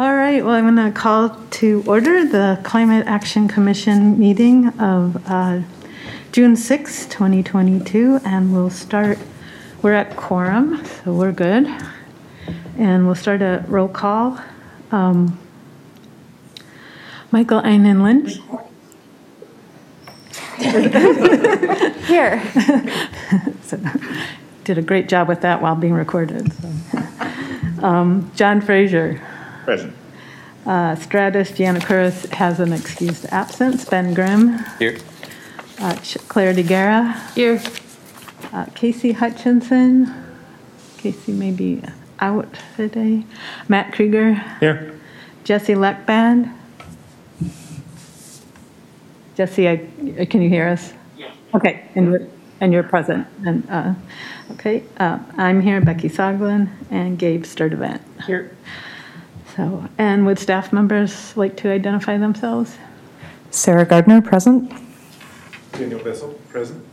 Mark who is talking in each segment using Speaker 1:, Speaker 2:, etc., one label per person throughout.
Speaker 1: All right, well, I'm going to call to order the Climate Action Commission meeting of uh, June 6, 2022, and we'll start, we're at quorum, so we're good. And we'll start a roll call. Um, Michael Einen Lynch,
Speaker 2: Here.
Speaker 1: so, did a great job with that while being recorded. so. Um, John Fraser,
Speaker 3: Present.
Speaker 1: uh, Stratis Giannakouros has an excused absence, Ben Grimm,
Speaker 3: Here.
Speaker 1: uh, Ch- Claire DeGuerra,
Speaker 2: Here.
Speaker 1: uh, Casey Hutchinson. Casey may be out today. Matt Krieger,
Speaker 3: Here.
Speaker 1: Jesse Leckband. Jesse, I, can you hear us? Yeah. Okay, and, you're- and you're present, and, uh, okay, uh, I'm here, Becky Soglin, and Gabe Sturdivant.
Speaker 3: Here.
Speaker 1: So, and would staff members like to identify themselves?
Speaker 2: Sarah Gardner, present.
Speaker 3: Daniel Bissell, present.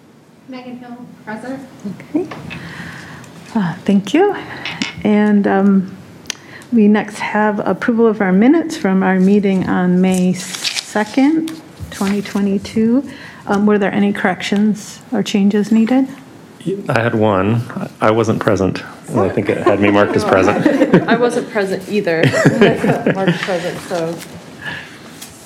Speaker 4: Megan Hill, present.
Speaker 1: Okay. Uh, Thank you. And um, we next have approval of our minutes from our meeting on May 2nd, 2022. Um, Were there any corrections or changes needed?
Speaker 5: I had one. I wasn't present, and I think it had me marked as present.
Speaker 2: I wasn't present either. Mark's present, so.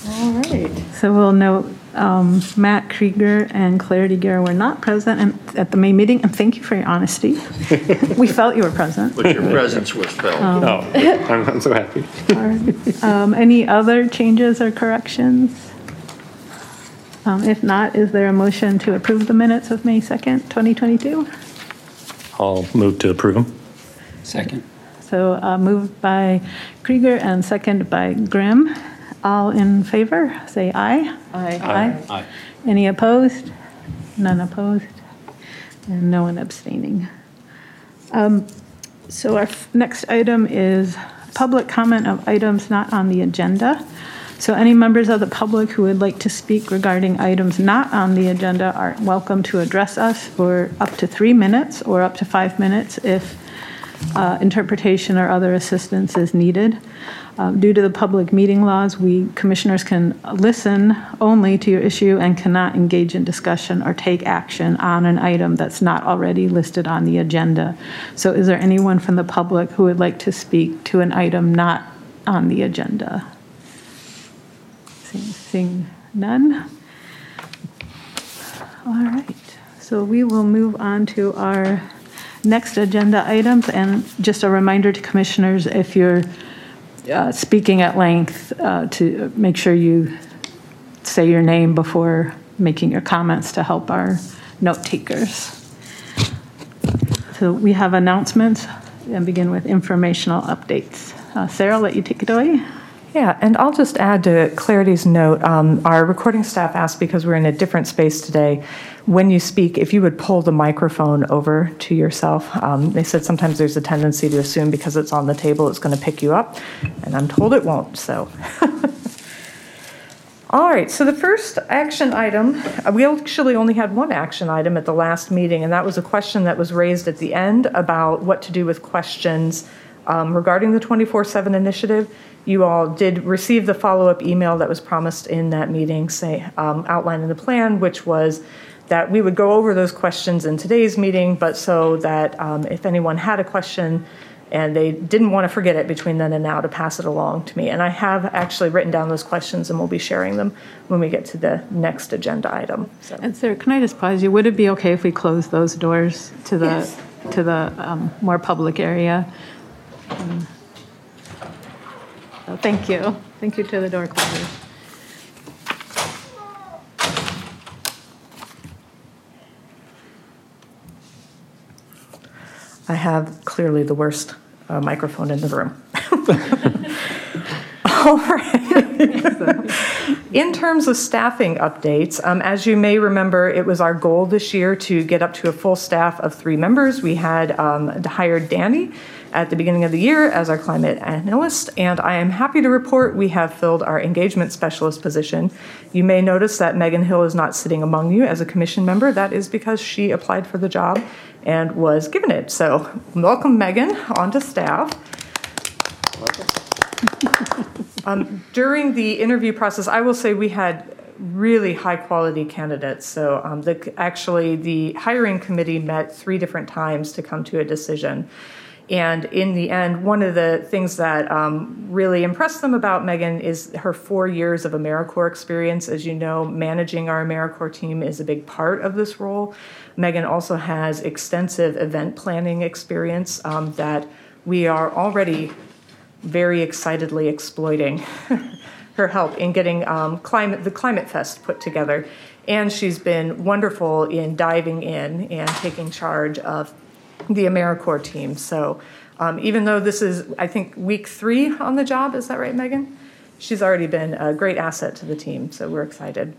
Speaker 1: All right. So we'll note um, Matt Krieger and Claire DeGuerre were not present and- at the May meeting, and thank you for your honesty. We felt you were present.
Speaker 6: But your presence was felt.
Speaker 5: Oh, I'm, I'm so happy.
Speaker 1: Um, Any other changes or corrections? Um, If not, is there a motion to approve the minutes of May 2nd, 2022?
Speaker 5: I'll move to approve them.
Speaker 7: Second.
Speaker 1: So uh, moved by Krieger and second by Grimm. All in favor, say aye.
Speaker 2: Aye.
Speaker 1: Aye.
Speaker 7: Aye.
Speaker 1: Any opposed? None opposed? And no one abstaining. Um, So our f- next item is public comment of items not on the agenda. So any members of the public who would like to speak regarding items not on the agenda are welcome to address us for up to three minutes or up to five minutes if uh, interpretation or other assistance is needed. Uh, Due to the public meeting laws, we commissioners can listen only to your issue and cannot engage in discussion or take action on an item that's not already listed on the agenda. So is there anyone from the public who would like to speak to an item not on the agenda? Seeing- Seeing none? All right, so we will move on to our next agenda items, and just a reminder to commissioners, if you're uh, speaking at length, uh, to make sure you say your name before making your comments to help our note takers. So we have announcements, and begin with informational updates. Uh, Sarah, I'll let you take it away.
Speaker 2: Yeah, and I'll just add to Clarity's note, um, our recording staff asked, because we're in a different space today, when you speak, if you would pull the microphone over to yourself. Um, They said sometimes there's a tendency to assume because it's on the table, it's going to pick you up, and I'm told it won't, so. All right, so the first action item, uh, we actually only had one action item at the last meeting, and that was a question that was raised at the end about what to do with questions um, regarding the 24/7 initiative. You all did receive the follow-up email that was promised in that meeting, say, um, outlining the plan, which was that we would go over those questions in today's meeting, but so that um, if anyone had a question, and they didn't want to forget it between then and now to pass it along to me. And I have actually written down those questions and we'll be sharing them when we get to the next agenda item. So,
Speaker 1: And Sarah, can I just pause you? Would it be okay if we close those doors to the, to the um, more public area? So Thank you. Thank you to the door closers.
Speaker 2: I have clearly the worst uh, microphone in the room. All right. In terms of staffing updates, um, as you may remember, it was our goal this year to get up to a full staff of three members. We had um, hired Danny at the beginning of the year as our climate analyst, and I am happy to report we have filled our engagement specialist position. You may notice that Megan Hill is not sitting among you as a commission member. That is because she applied for the job and was given it. So, welcome, Megan, onto staff. Um, During the interview process, I will say we had really high-quality candidates. So um, the, actually, the hiring committee met three different times to come to a decision. And in the end, one of the things that um, really impressed them about Megan is her four years of AmeriCorps experience. As you know, managing our AmeriCorps team is a big part of this role. Megan also has extensive event planning experience um, that we are already very excitedly exploiting her help in getting um, climate the climate fest put together and she's been wonderful in diving in and taking charge of the AmeriCorps team. So um, even though this is, I think, week three on the job, is that right, Megan? She's already been a great asset to the team, so we're excited.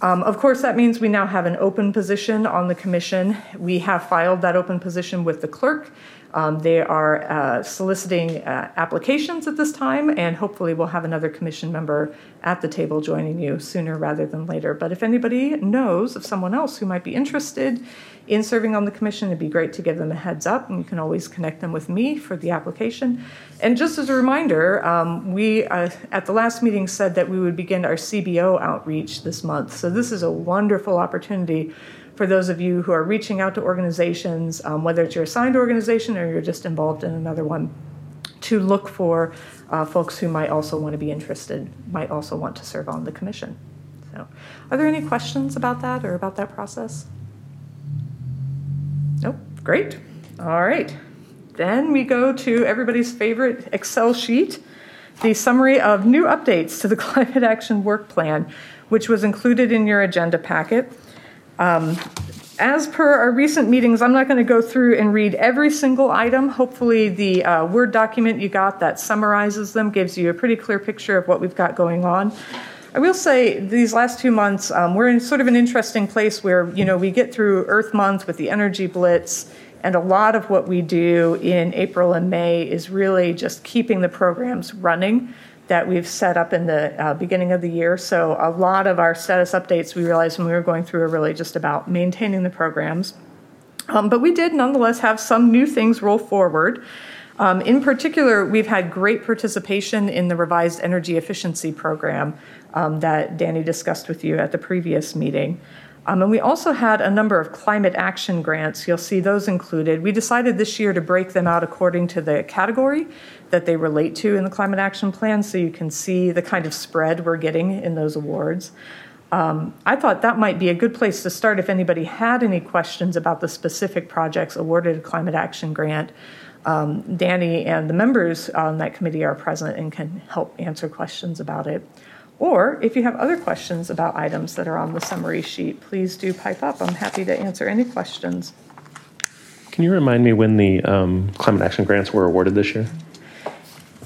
Speaker 2: Um, of course, that means we now have an open position on the commission. We have filed that open position with the clerk. Um, they are uh, soliciting uh, applications at this time, and hopefully, we'll have another commission member at the table joining you sooner rather than later. But if anybody knows of someone else who might be interested in serving on the commission, it'd be great to give them a heads up, and you can always connect them with me for the application. And just as a reminder, um, we uh, at the last meeting said that we would begin our CBO outreach this month. So this is a wonderful opportunity for those of you who are reaching out to organizations, um, whether it's your assigned organization or you're just involved in another one, to look for uh, folks who might also want to be interested, might also want to serve on the commission. So, are there any questions about that or about that process? Nope. Great. All right. Then we go to everybody's favorite Excel sheet the summary of new updates to the Climate Action Work Plan, which was included in your agenda packet. Um, as per our recent meetings, I'm not going to go through and read every single item. Hopefully, the uh, Word document you got that summarizes them gives you a pretty clear picture of what we've got going on. I will say these last two months, um, we're in sort of an interesting place where, you know, we get through Earth Month with the Energy Blitz, and a lot of what we do in April and May is really just keeping the programs running that we've set up in the uh, beginning of the year. So a lot of our status updates we realized when we were going through are really just about maintaining the programs. Um, but we did nonetheless have some new things roll forward. Um, in particular, we've had great participation in the revised energy efficiency program um, that Danny discussed with you at the previous meeting. Um, and we also had a number of climate action grants. You'll see those included. We decided this year to break them out according to the category that they relate to in the climate action plan so you can see the kind of spread we're getting in those awards. Um, I thought that might be a good place to start if anybody had any questions about the specific projects awarded a climate action grant. Um, Danny and the members on that committee are present and can help answer questions about it. Or if you have other questions about items that are on the summary sheet, please do pipe up. I'm happy to answer any questions.
Speaker 5: Can you remind me when the um, climate action grants were awarded this year?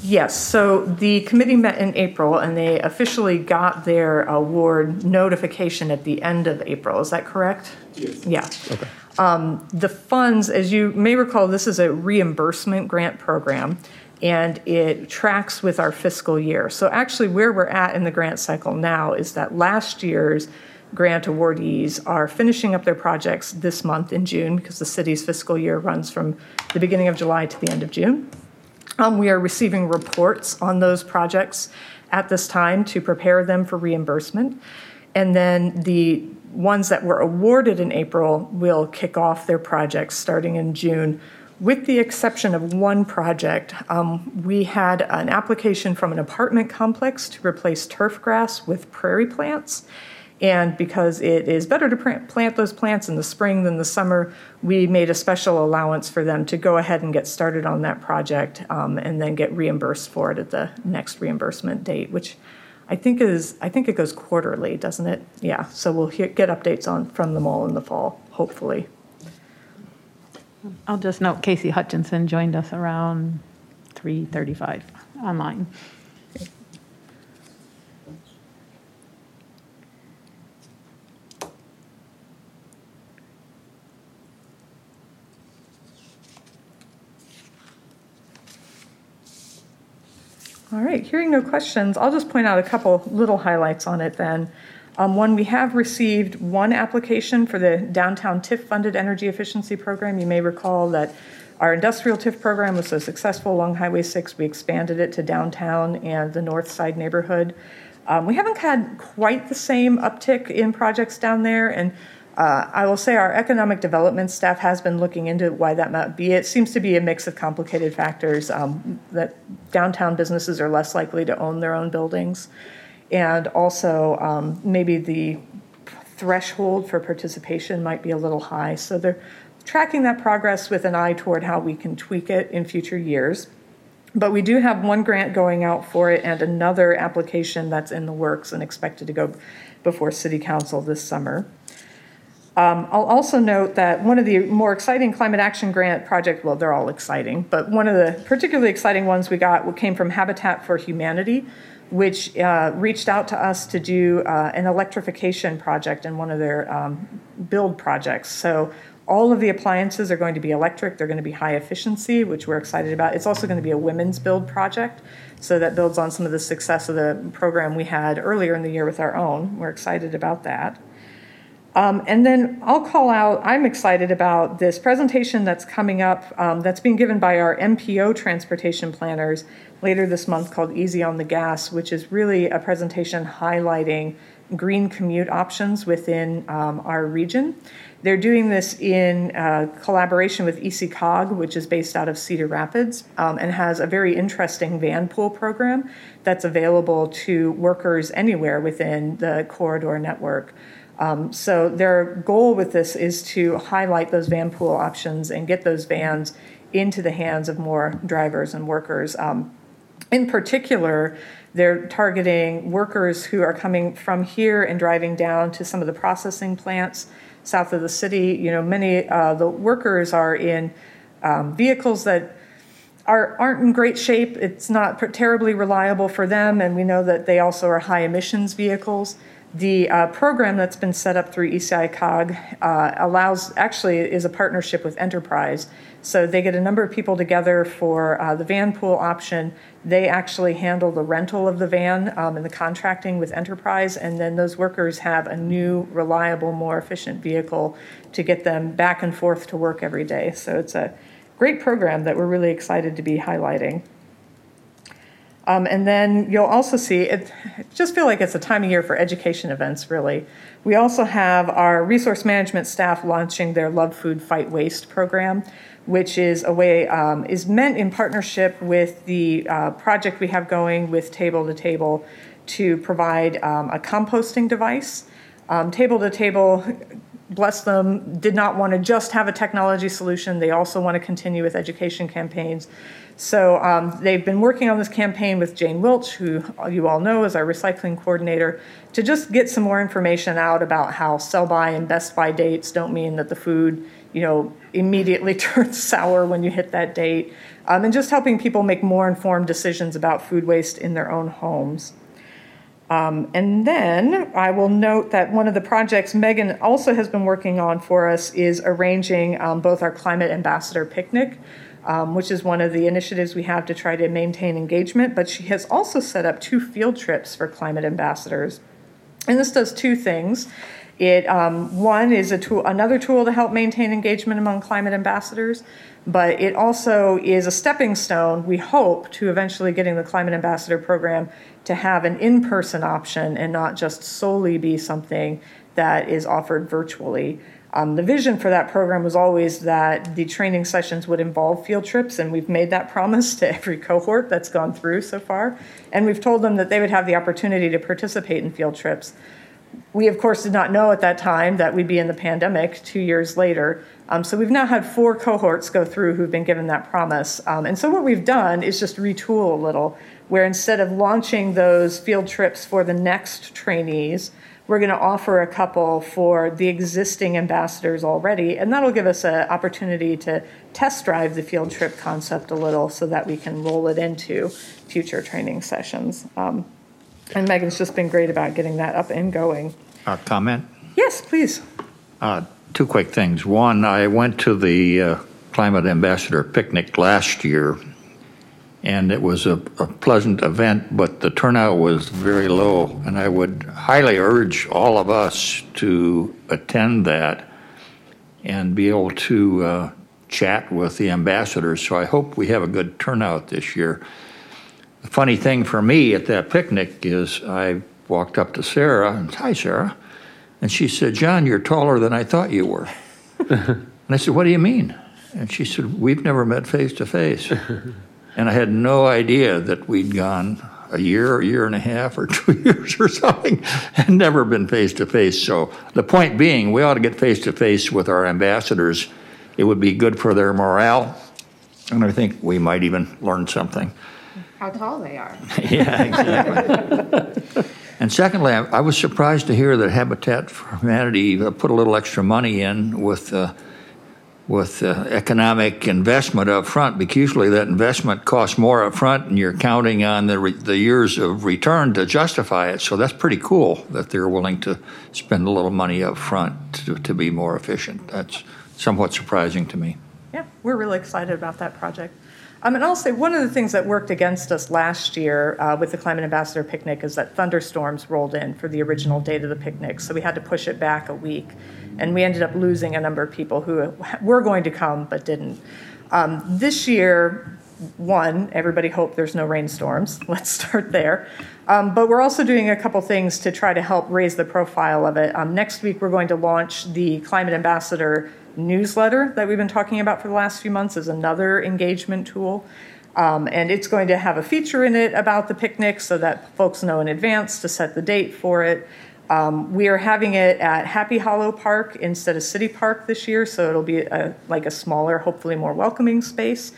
Speaker 2: Yes, so the committee met in April and they officially got their award notification at the end of April. Is that correct?
Speaker 3: Yes.
Speaker 2: Yeah. Okay. Um, the funds, as you may recall, this is a reimbursement grant program and it tracks with our fiscal year. So, actually, where we're at in the grant cycle now is that last year's grant awardees are finishing up their projects this month in June because the city's fiscal year runs from the beginning of July to the end of June. Um, we are receiving reports on those projects at this time to prepare them for reimbursement. And then the ones that were awarded in April will kick off their projects starting in June with the exception of one project, um, we had an application from an apartment complex to replace turf grass with prairie plants. And because it is better to plant those plants in the spring than the summer, we made a special allowance for them to go ahead and get started on that project um, and then get reimbursed for it at the next reimbursement date, which I think is I think it goes quarterly, doesn't it? Yeah. So we'll hear, get updates on from them all in the fall, hopefully.
Speaker 1: I'll just note Casey Hutchinson joined us around 3:35 online.
Speaker 2: All right, hearing no questions, I'll just point out a couple little highlights on it then. Um, One, we have received one application for the downtown TIF-funded energy efficiency program. You may recall that our industrial TIF program was so successful along Highway 6, we expanded it to downtown and the north side neighborhood. Um, We haven't had quite the same uptick in projects down there, and uh, I will say our economic development staff has been looking into why that might be. It seems to be a mix of complicated factors, um, that downtown businesses are less likely to own their own buildings, and also um, maybe the threshold for participation might be a little high. So they're tracking that progress with an eye toward how we can tweak it in future years. But we do have one grant going out for it and another application that's in the works and expected to go before City Council this summer. Um, I'll also note that one of the more exciting climate action grant project, well, they're all exciting, but one of the particularly exciting ones we got came from Habitat for Humanity, which uh, reached out to us to do uh, an electrification project in one of their um, build projects. So all of the appliances are going to be electric. They're going to be high efficiency, which we're excited about. It's also going to be a women's build project. So that builds on some of the success of the program we had earlier in the year with our own. We're excited about that. Um, and then I'll call out, I'm excited about this presentation that's coming up um, that's being given by our MPO transportation planners later this month called Easy on the Gas, which is really a presentation highlighting green commute options within um, our region. They're doing this in uh, collaboration with ECOG, which is based out of Cedar Rapids um, and has a very interesting van pool program that's available to workers anywhere within the corridor network. Um, so their goal with this is to highlight those van pool options and get those vans into the hands of more drivers and workers. Um, in particular, they're targeting workers who are coming from here and driving down to some of the processing plants south of the city. You know, many uh, the workers are in um, vehicles that are aren't in great shape. It's not terribly reliable for them, and we know that they also are high emissions vehicles. The uh, program that's been set up through ECICOG uh, allows, actually, is a partnership with Enterprise. So they get a number of people together for uh, the van pool option. They actually handle the rental of the van um, and the contracting with Enterprise, and then those workers have a new, reliable, more efficient vehicle to get them back and forth to work every day. So it's a great program that we're really excited to be highlighting. Um, and then you'll also see it, just feel like it's a time of year for education events, really. We also have our resource management staff launching their Love Food Fight Waste program, which is a way, um, is meant in partnership with the uh, project we have going with Table to Table to provide um, a composting device. Um, table to Table bless them, did not want to just have a technology solution. They also want to continue with education campaigns. So um, they've been working on this campaign with Jane Wilch, who you all know is our recycling coordinator, to just get some more information out about how sell by and best by dates don't mean that the food, you know, immediately turns sour when you hit that date, um, and just helping people make more informed decisions about food waste in their own homes. Um, and then I will note that one of the projects Megan also has been working on for us is arranging um, both our Climate Ambassador Picnic, um, which is one of the initiatives we have to try to maintain engagement. But she has also set up two field trips for climate ambassadors. And this does two things. It um, one is a tool, another tool to help maintain engagement among climate ambassadors, but it also is a stepping stone. We hope to eventually getting the climate ambassador program to have an in-person option and not just solely be something that is offered virtually. Um, the vision for that program was always that the training sessions would involve field trips, and we've made that promise to every cohort that's gone through so far. And we've told them that they would have the opportunity to participate in field trips. We, of course, did not know at that time that we'd be in the pandemic two years later. Um, so we've now had four cohorts go through who've been given that promise. Um, and so what we've done is just retool a little, where instead of launching those field trips for the next trainees, we're going to offer a couple for the existing ambassadors already, and that'll give us an opportunity to test drive the field trip concept a little so that we can roll it into future training sessions. Um, and Megan's just been great about getting that up and going.
Speaker 6: A comment?
Speaker 2: Yes, please.
Speaker 6: Uh, Two quick things. One, I went to the uh, Climate Ambassador Picnic last year, and it was a a pleasant event, but the turnout was very low. And I would highly urge all of us to attend that and be able to uh, chat with the ambassadors. So I hope we have a good turnout this year. The funny thing for me at that picnic is I walked up to Sarah and, hi, Sarah. And she said, John, you're taller than I thought you were. and I said, What do you mean? And she said, We've never met face to face. And I had no idea that we'd gone a year, a year and a half, or two years or something, and never been face to face. So the point being, we ought to get face to face with our ambassadors. It would be good for their morale, and I think we might even learn something.
Speaker 7: How tall they are.
Speaker 6: Yeah, exactly. and secondly, I, I was surprised to hear that Habitat for Humanity uh, put a little extra money in with uh, with uh, economic investment up front. Because usually that investment costs more up front, and you're counting on the re- the years of return to justify it. So that's pretty cool that they're willing to spend a little money up front to, to be more efficient. That's somewhat surprising to me.
Speaker 2: Yeah, we're really excited about that project. Um, and I'll say one of the things that worked against us last year uh, with the Climate Ambassador Picnic is that thunderstorms rolled in for the original date of the picnic. So we had to push it back a week. And we ended up losing a number of people who were going to come but didn't. Um, this year, one, everybody hope there's no rainstorms. Let's start there. Um, but we're also doing a couple things to try to help raise the profile of it. Um, next week, we're going to launch the Climate Ambassador newsletter that we've been talking about for the last few months as another engagement tool. Um, and it's going to have a feature in it about the picnic so that folks know in advance to set the date for it. Um, we are having it at Happy Hollow Park instead of City Park this year, so it'll be a, like a smaller, hopefully more welcoming space.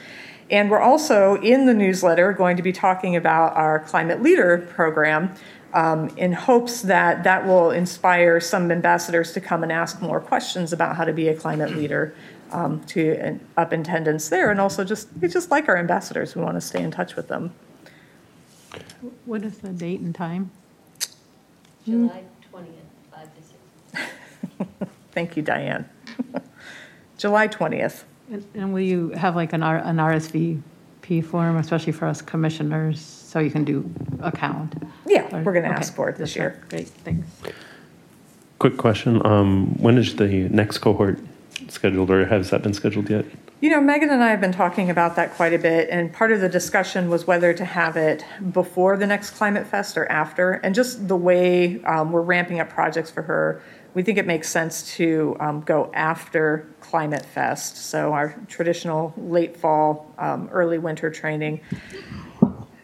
Speaker 2: And we're also in the newsletter going to be talking about our Climate Leader program um, in hopes that that will inspire some ambassadors to come and ask more questions about how to be a climate leader um, to uh, up attendance there. And also just, we just like our ambassadors. We want to stay in touch with them.
Speaker 1: What is the date and time?
Speaker 8: July 20th, 5 to 6.
Speaker 2: Thank you, Diane. July 20th.
Speaker 1: And- And will you have like an R- an RSVP form, especially for us commissioners, so you can do a count?
Speaker 2: Yeah,
Speaker 1: Or-
Speaker 2: we're going to
Speaker 1: okay,
Speaker 2: ask for it this
Speaker 1: that's
Speaker 2: year.
Speaker 1: Great, thanks.
Speaker 5: Quick question, um, when is the next cohort scheduled, or has that been scheduled yet?
Speaker 2: You know, Megan and I have been talking about that quite a bit, and part of the discussion was whether to have it before the next Climate Fest or after. And just the way um, we're ramping up projects for her, we think it makes sense to um, go after Climate Fest. So our traditional late fall, um, early winter training.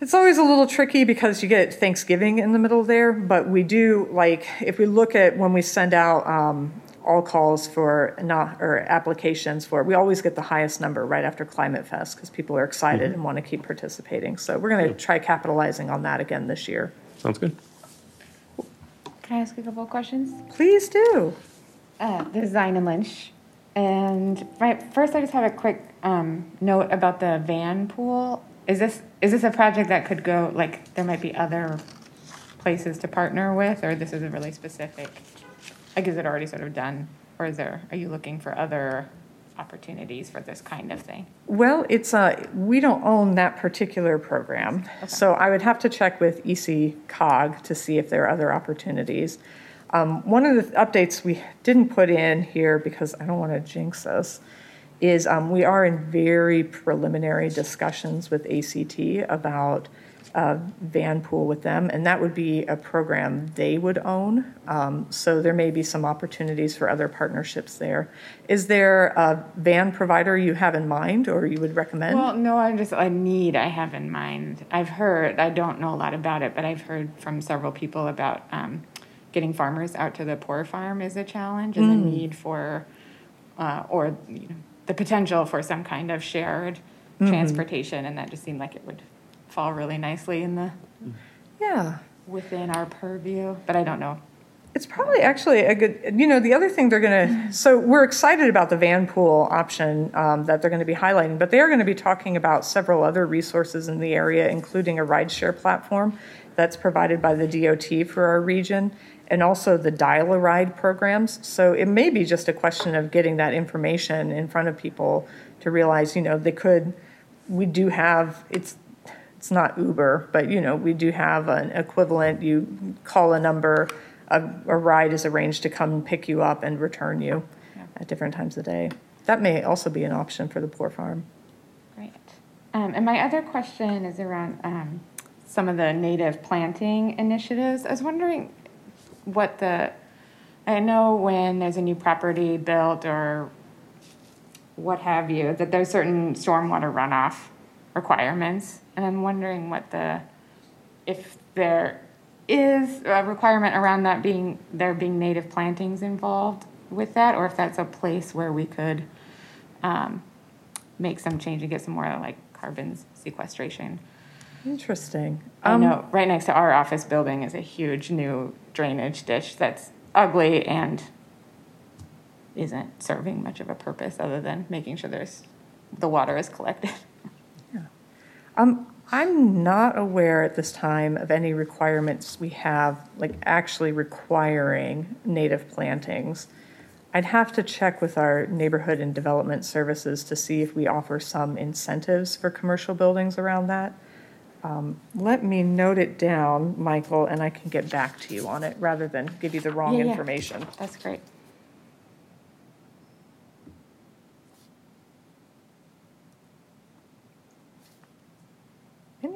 Speaker 2: It's always a little tricky because you get Thanksgiving in the middle there, but we do like if we look at when we send out um, all calls for not or applications for, we always get the highest number right after Climate Fest because people are excited and want to keep participating. So we're going to try capitalizing on that again this year.
Speaker 5: Sounds good.
Speaker 7: Can I ask a couple of questions?
Speaker 2: Please do.
Speaker 7: Uh, this is and Lynch. And my, first, I just have a quick um, note about the van pool. Is this is this a project that could go like there might be other places to partner with, or this is a really specific? Like, is it already sort of done, or is there? Are you looking for other opportunities for this kind of thing?
Speaker 2: Well, it's a, we don't own that particular program, so I would have to check with EC Cog to see if there are other opportunities. Um, one of the updates we didn't put in here because I don't want to jinx us is um, we are in very preliminary discussions with ACT about uh, van pool with them, and that would be a program they would own. Um, so there may be some opportunities for other partnerships there. Is there a van provider you have in mind or you would recommend?
Speaker 7: Well, no, I'm just a need I have in mind. I've heard, I don't know a lot about it, but I've heard from several people about um, getting farmers out to the poor farm is a challenge and the need for, uh, or you know, the potential for some kind of shared transportation. And that just seemed like it would fall really nicely in the,
Speaker 2: yeah.
Speaker 7: within our purview, but I don't know.
Speaker 2: It's probably actually a good, you know, the other thing they're going to, so we're excited about the van pool option um, that they're going to be highlighting, but they are going to be talking about several other resources in the area, including a rideshare platform that's provided by the DOT for our region, and also the Dial a Ride programs. So it may be just a question of getting that information in front of people to realize, you know, they could, we do have, it's, it's not Uber, but you know, we do have an equivalent. You call a number, a, a ride is arranged to come pick you up and return you at different times of day. That may also be an option for the poor farm.
Speaker 7: Great. Um, and my other question is around um, some of the native planting initiatives. I was wondering what the, I know when there's a new property built or what have you, that there's certain stormwater runoff requirements. And I'm wondering what the, if there is a requirement around that being, there being native plantings involved with that, or if that's a place where we could um, make some change and get some more like carbon sequestration.
Speaker 2: Interesting.
Speaker 7: I
Speaker 2: Um,
Speaker 7: know right next to our office building is a huge new drainage ditch that's ugly and isn't serving much of a purpose other than making sure there's the water is collected.
Speaker 2: Um, I'm not aware at this time of any requirements we have, like actually requiring native plantings. I'd have to check with our neighborhood and development services to see if we offer some incentives for commercial buildings around that. Um, Let me note it down, Michael, and I can get back to you on it rather than give you the wrong
Speaker 7: Yeah, yeah.
Speaker 2: information.
Speaker 7: That's great.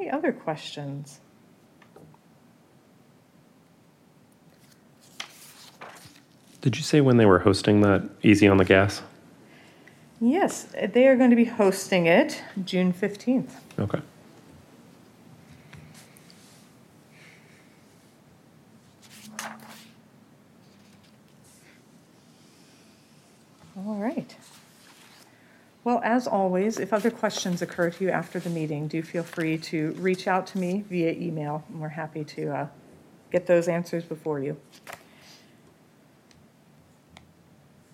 Speaker 2: Any other questions?
Speaker 5: Did you say when they were hosting that Easy on the Gas?
Speaker 2: Yes, they are going to be hosting it June 15th.
Speaker 5: Okay.
Speaker 2: All right. Well, as always, if other questions occur to you after the meeting, do feel free to reach out to me via email, and we're happy to uh, get those answers before you.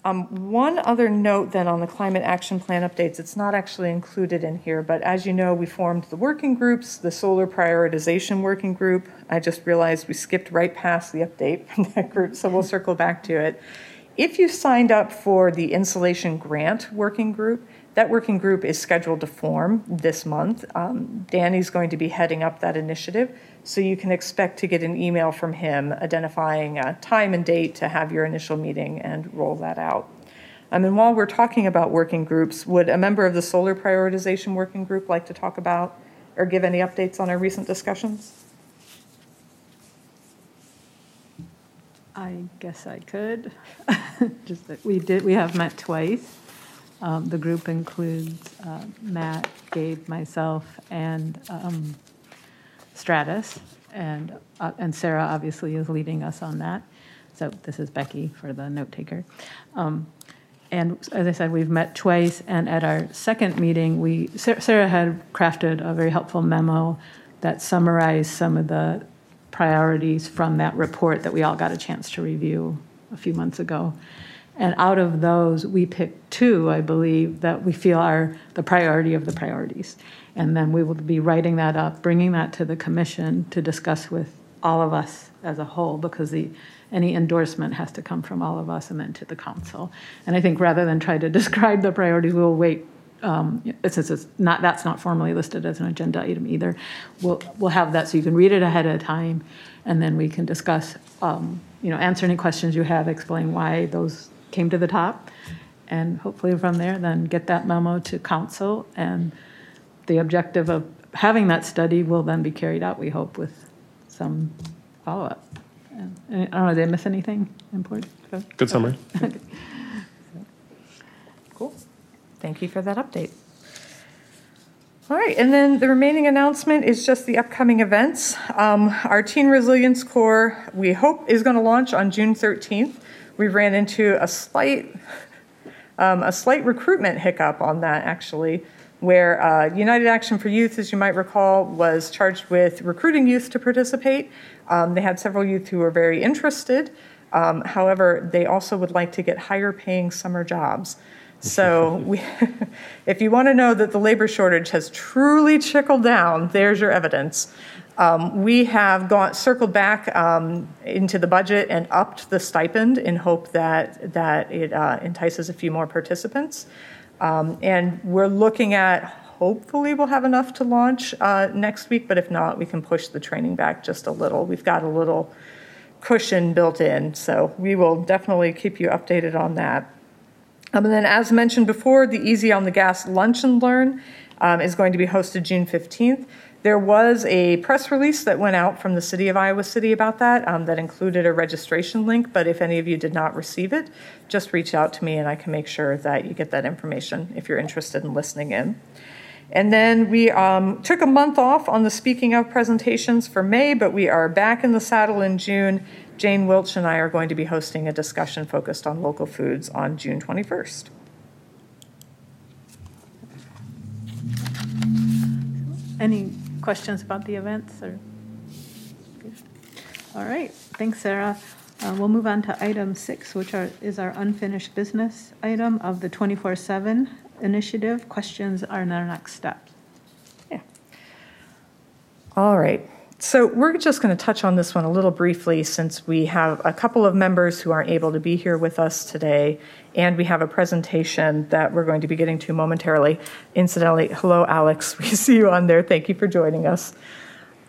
Speaker 2: Um, One other note then on the climate action plan updates, it's not actually included in here, but as you know, we formed the working groups, the solar prioritization working group. I just realized we skipped right past the update from that group, so we'll circle back to it. If you signed up for the insulation grant working group, that working group is scheduled to form this month. Um, Danny's going to be heading up that initiative, so you can expect to get an email from him identifying a time and date to have your initial meeting and roll that out. Um, and while we're talking about working groups, would a member of the solar prioritization working group like to talk about or give any updates on our recent discussions?
Speaker 1: I guess I could. Just that we did, we have met twice. Um, The group includes uh, Matt, Gabe, myself, and um, Stratis. And, uh, and Sarah obviously is leading us on that. So this is Becky for the note taker. Um, And as I said, we've met twice, and at our second meeting, we, Sa- Sarah had crafted a very helpful memo that summarized some of the priorities from that report that we all got a chance to review a few months ago. And out of those, we picked two, I believe, that we feel are the priority of the priorities. And then we will be writing that up, bringing that to the commission to discuss with all of us as a whole, because the, any endorsement has to come from all of us and then to the council. And I think rather than try to describe the priorities, we'll wait, um, since it's not, that's not formally listed as an agenda item either. We'll, we'll have that so you can read it ahead of time, and then we can discuss, um, you know, answer any questions you have, explain why those came to the top. And hopefully from there, then get that memo to council, and the objective of having that study will then be carried out, we hope, with some follow-up. And I don't know, did I miss anything important?
Speaker 5: Good summary.
Speaker 2: Cool. Thank you for that update. All right, and then the remaining announcement is just the upcoming events. Um, Our Teen Resilience Corps, we hope, is going to launch on June 13th. We ran into a slight, um, a slight recruitment hiccup on that, actually, where uh, United Action for Youth, as you might recall, was charged with recruiting youth to participate. Um, They had several youth who were very interested. Um, However, they also would like to get higher-paying summer jobs. So we, if you want to know that the labor shortage has truly trickled down, there's your evidence. Um, we have gone circled back um, into the budget and upped the stipend in hope that that it uh, entices a few more participants. Um, and we're looking at hopefully we'll have enough to launch uh, next week, but if not, we can push the training back just a little. We've got a little cushion built in, so we will definitely keep you updated on that. Um, and then, as mentioned before, the Easy on the Gas Lunch and Learn um, is going to be hosted June 15th. There was a press release that went out from the city of Iowa City about that um, that included a registration link. But if any of you did not receive it, just reach out to me and I can make sure that you get that information if you're interested in listening in. And then we um, took a month off on the speaking of presentations for May, but we are back in the saddle in June. Jane Wilch and I are going to be hosting a discussion focused on local foods on June 21st.
Speaker 1: Any questions about the events or? All right, thanks, Sarah. Uh, We'll move on to item six, which are, is our unfinished business item of the 24/7 initiative. Questions are in our next step. Yeah.
Speaker 2: All right. So we're just going to touch on this one a little briefly since we have a couple of members who aren't able to be here with us today, and we have a presentation that we're going to be getting to momentarily. Incidentally, hello, Alex. We see you on there. Thank you for joining us.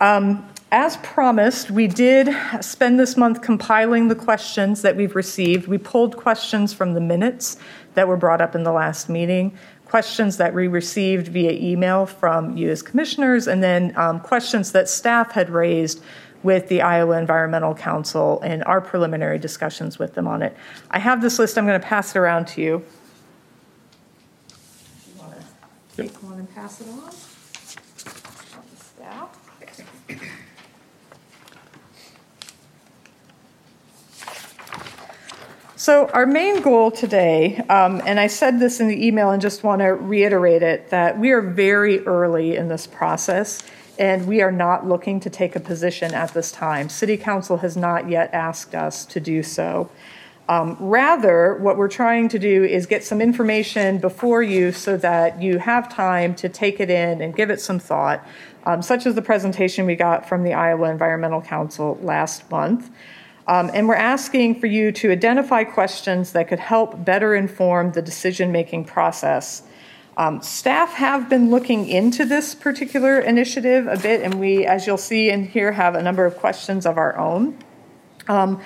Speaker 2: Um, as promised, we did spend this month compiling the questions that we've received. We pulled questions from the minutes that were brought up in the last meeting questions that we received via email from you as commissioners, and then um, questions that staff had raised with the Iowa Environmental Council and our preliminary discussions with them on it. I have this list, I'm going to pass it around to you. You want to Take one and pass it on? Staff. So, our main goal today, um, and I said this in the email and just want to reiterate it, that we are very early in this process and we are not looking to take a position at this time. City Council has not yet asked us to do so. Um, rather, what we're trying to do is get some information before you so that you have time to take it in and give it some thought, um, such as the presentation we got from the Iowa Environmental Council last month. Um, and we're asking for you to identify questions that could help better inform the decision making process. Um, staff have been looking into this particular initiative a bit, and we, as you'll see in here, have a number of questions of our own. Um,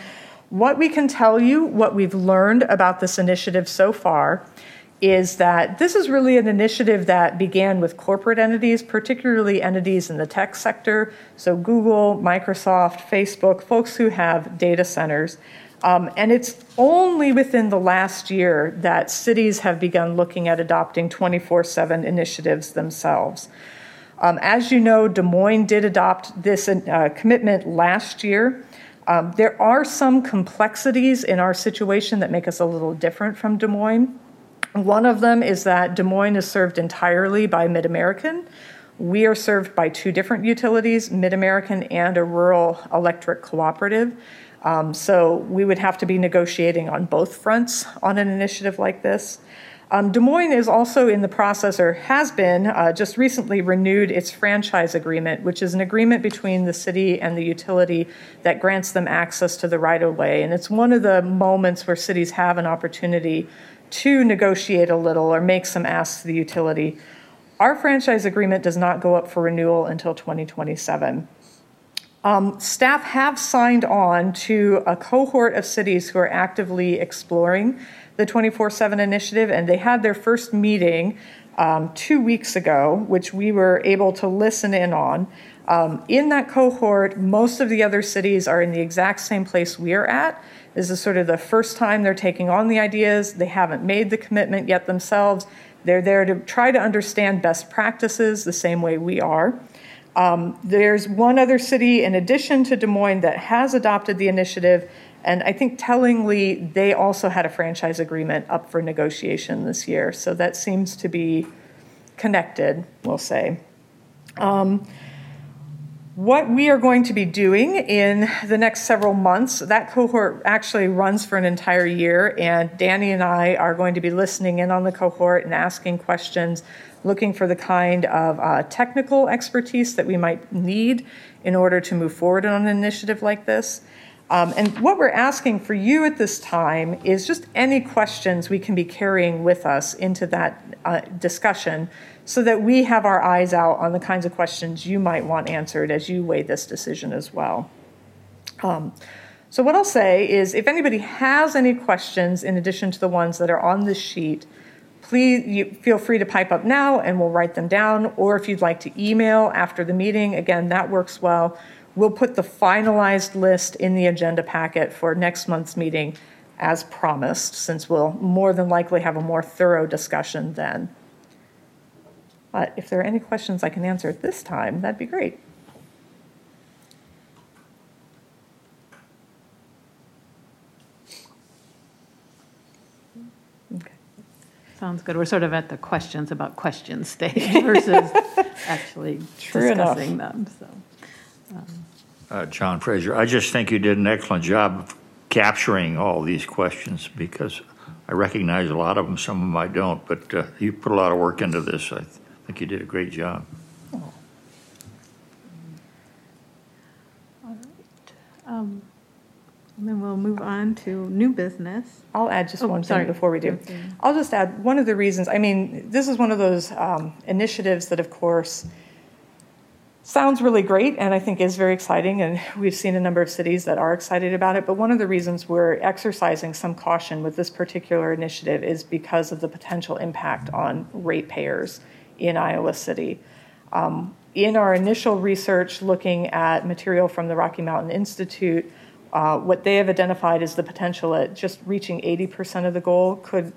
Speaker 2: what we can tell you, what we've learned about this initiative so far, is that this is really an initiative that began with corporate entities, particularly entities in the tech sector. So, Google, Microsoft, Facebook, folks who have data centers. Um, and it's only within the last year that cities have begun looking at adopting 24 7 initiatives themselves. Um, as you know, Des Moines did adopt this uh, commitment last year. Um, there are some complexities in our situation that make us a little different from Des Moines. One of them is that Des Moines is served entirely by MidAmerican. We are served by two different utilities, MidAmerican and a rural electric cooperative. Um, so we would have to be negotiating on both fronts on an initiative like this. Um, Des Moines is also in the process, or has been, uh, just recently renewed its franchise agreement, which is an agreement between the city and the utility that grants them access to the right of way. And it's one of the moments where cities have an opportunity to negotiate a little or make some asks to the utility. Our franchise agreement does not go up for renewal until 2027. Um, staff have signed on to a cohort of cities who are actively exploring the 24 7 initiative, and they had their first meeting um, two weeks ago, which we were able to listen in on. Um, in that cohort, most of the other cities are in the exact same place we are at. This is sort of the first time they're taking on the ideas. They haven't made the commitment yet themselves. They're there to try to understand best practices the same way we are. Um, there's one other city in addition to Des Moines that has adopted the initiative, and I think tellingly, they also had a franchise agreement up for negotiation this year. So that seems to be connected, we'll say. Um, what we are going to be doing in the next several months, that cohort actually runs for an entire year, and Danny and I are going to be listening in on the cohort and asking questions, looking for the kind of uh, technical expertise that we might need in order to move forward on an initiative like this. Um, and what we're asking for you at this time is just any questions we can be carrying with us into that uh, discussion so that we have our eyes out on the kinds of questions you might want answered as you weigh this decision as well. Um, so, what I'll say is if anybody has any questions in addition to the ones that are on this sheet, please feel free to pipe up now and we'll write them down. Or if you'd like to email after the meeting, again, that works well. We'll put the finalized list in the agenda packet for next month's meeting as promised, since we'll more than likely have a more thorough discussion then. But if there are any questions I can answer at this time, that'd be great.
Speaker 1: Sounds good. We're sort of at the questions about questions stage versus actually
Speaker 2: True enough.
Speaker 1: discussing them, so.
Speaker 6: Uh, John Fraser, I just think you did an excellent job of capturing all these questions because I recognize a lot of them, some of them I don't, but uh, you put a lot of work into this. I th- think you did a great job.
Speaker 1: Um, And then we'll move on to new business.
Speaker 2: I'll add just
Speaker 1: Oh,
Speaker 2: one
Speaker 1: sorry.
Speaker 2: thing before we do.
Speaker 1: Okay.
Speaker 2: I'll just add, one of the reasons, I mean, this is one of those um, initiatives that, of course, sounds really great and I think is very exciting. And we've seen a number of cities that are excited about it. But one of the reasons we're exercising some caution with this particular initiative is because of the potential impact on ratepayers in Iowa City. Um, in our initial research looking at material from the Rocky Mountain Institute, uh, what they have identified is the potential at just reaching 80% of the goal could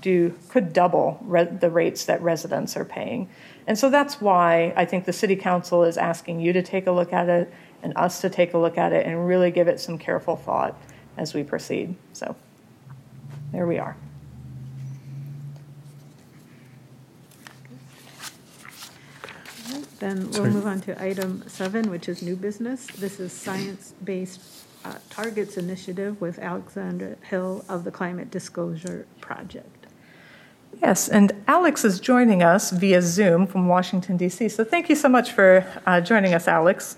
Speaker 2: do could double re- the rates that residents are paying. And so that's why I think the city council is asking you to take a look at it and us to take a look at it and really give it some careful thought as we proceed. So there we are.
Speaker 1: Then we'll
Speaker 5: Sorry.
Speaker 1: move on to item seven, which is new business. This is Science-Based uh, Targets Initiative with Alexandra Hill of the Climate Disclosure Project.
Speaker 2: Yes, and Alex is joining us via Zoom from Washington, D.C. So thank you so much for uh, joining us, Alex.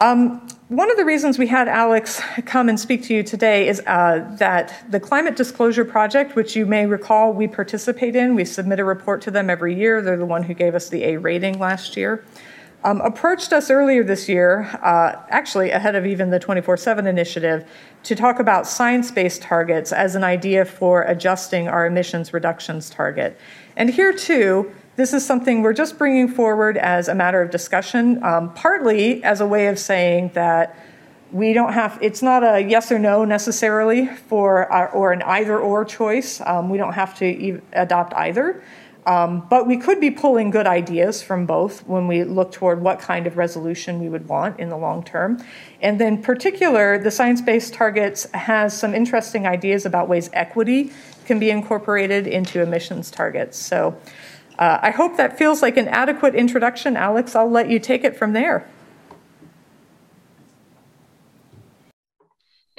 Speaker 2: Um, one of the reasons we had Alex come and speak to you today is uh, that the Climate Disclosure Project, which you may recall we participate in, we submit a report to them every year. They're the one who gave us the A rating last year. Um, approached us earlier this year, uh, actually ahead of even the 24 7 initiative, to talk about science based targets as an idea for adjusting our emissions reductions target. And here, too, this is something we're just bringing forward as a matter of discussion, um, partly as a way of saying that we don't have, it's not a yes or no necessarily for, our, or an either or choice. Um, we don't have to e- adopt either. Um, but we could be pulling good ideas from both when we look toward what kind of resolution we would want in the long term. And then, particular, the science based targets has some interesting ideas about ways equity can be incorporated into emissions targets. So uh, I hope that feels like an adequate introduction. Alex, I'll let you take it from there.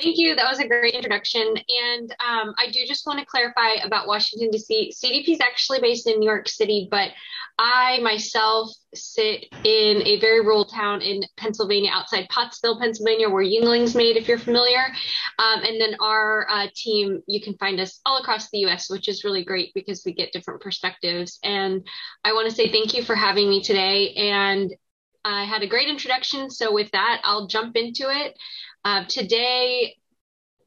Speaker 4: Thank you. That was a great introduction. And um, I do just want to clarify about Washington, D.C. CDP is actually based in New York City, but I myself sit in a very rural town in Pennsylvania, outside Pottsville, Pennsylvania, where Yuengling's made, if you're familiar. Um, and then our uh, team, you can find us all across the U.S., which is really great because we get different perspectives. And I want to say thank you for having me today. And I had a great introduction. So with that, I'll jump into it. Uh, today,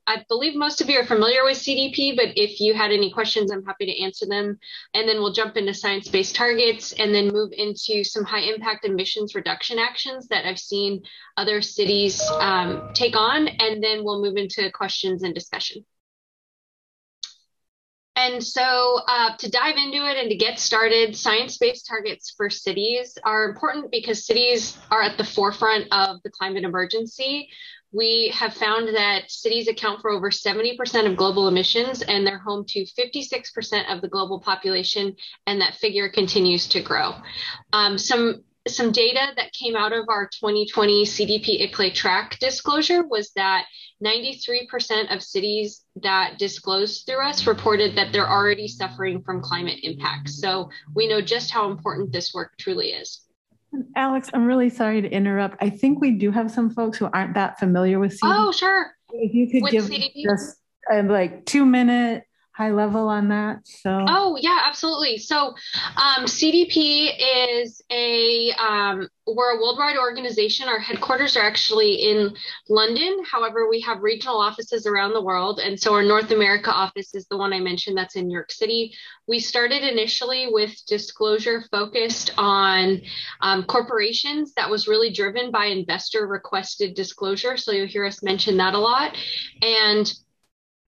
Speaker 4: I believe most of you are familiar with CDP, but if you had any questions, I'm happy to answer them. And then we'll jump into science based targets and then move into some high impact emissions reduction actions that I've seen other cities um, take on. And then we'll move into questions and discussion. And so, uh, to dive into it and to get started, science based targets for cities are important because cities are at the forefront of the climate emergency. We have found that cities account for over 70% of global emissions and they're home to 56% of the global population, and that figure continues to grow. Um, some some data that came out of our 2020 CDP ICLEI track disclosure was that 93% of cities that disclosed through us reported that they're already suffering from climate impacts. So we know just how important this work truly is.
Speaker 1: Alex, I'm really sorry to interrupt. I think we do have some folks who aren't that familiar with CDP.
Speaker 4: Oh, sure.
Speaker 1: If you could
Speaker 4: With
Speaker 1: give
Speaker 4: CDP?
Speaker 1: just a uh, like two minute high level on that. So
Speaker 4: Oh, yeah, absolutely. So, um, CDP is a um, we're a worldwide organization. Our headquarters are actually in London. However, we have regional offices around the world, and so our North America office is the one I mentioned. That's in New York City. We started initially with disclosure focused on um, corporations. That was really driven by investor requested disclosure. So you'll hear us mention that a lot, and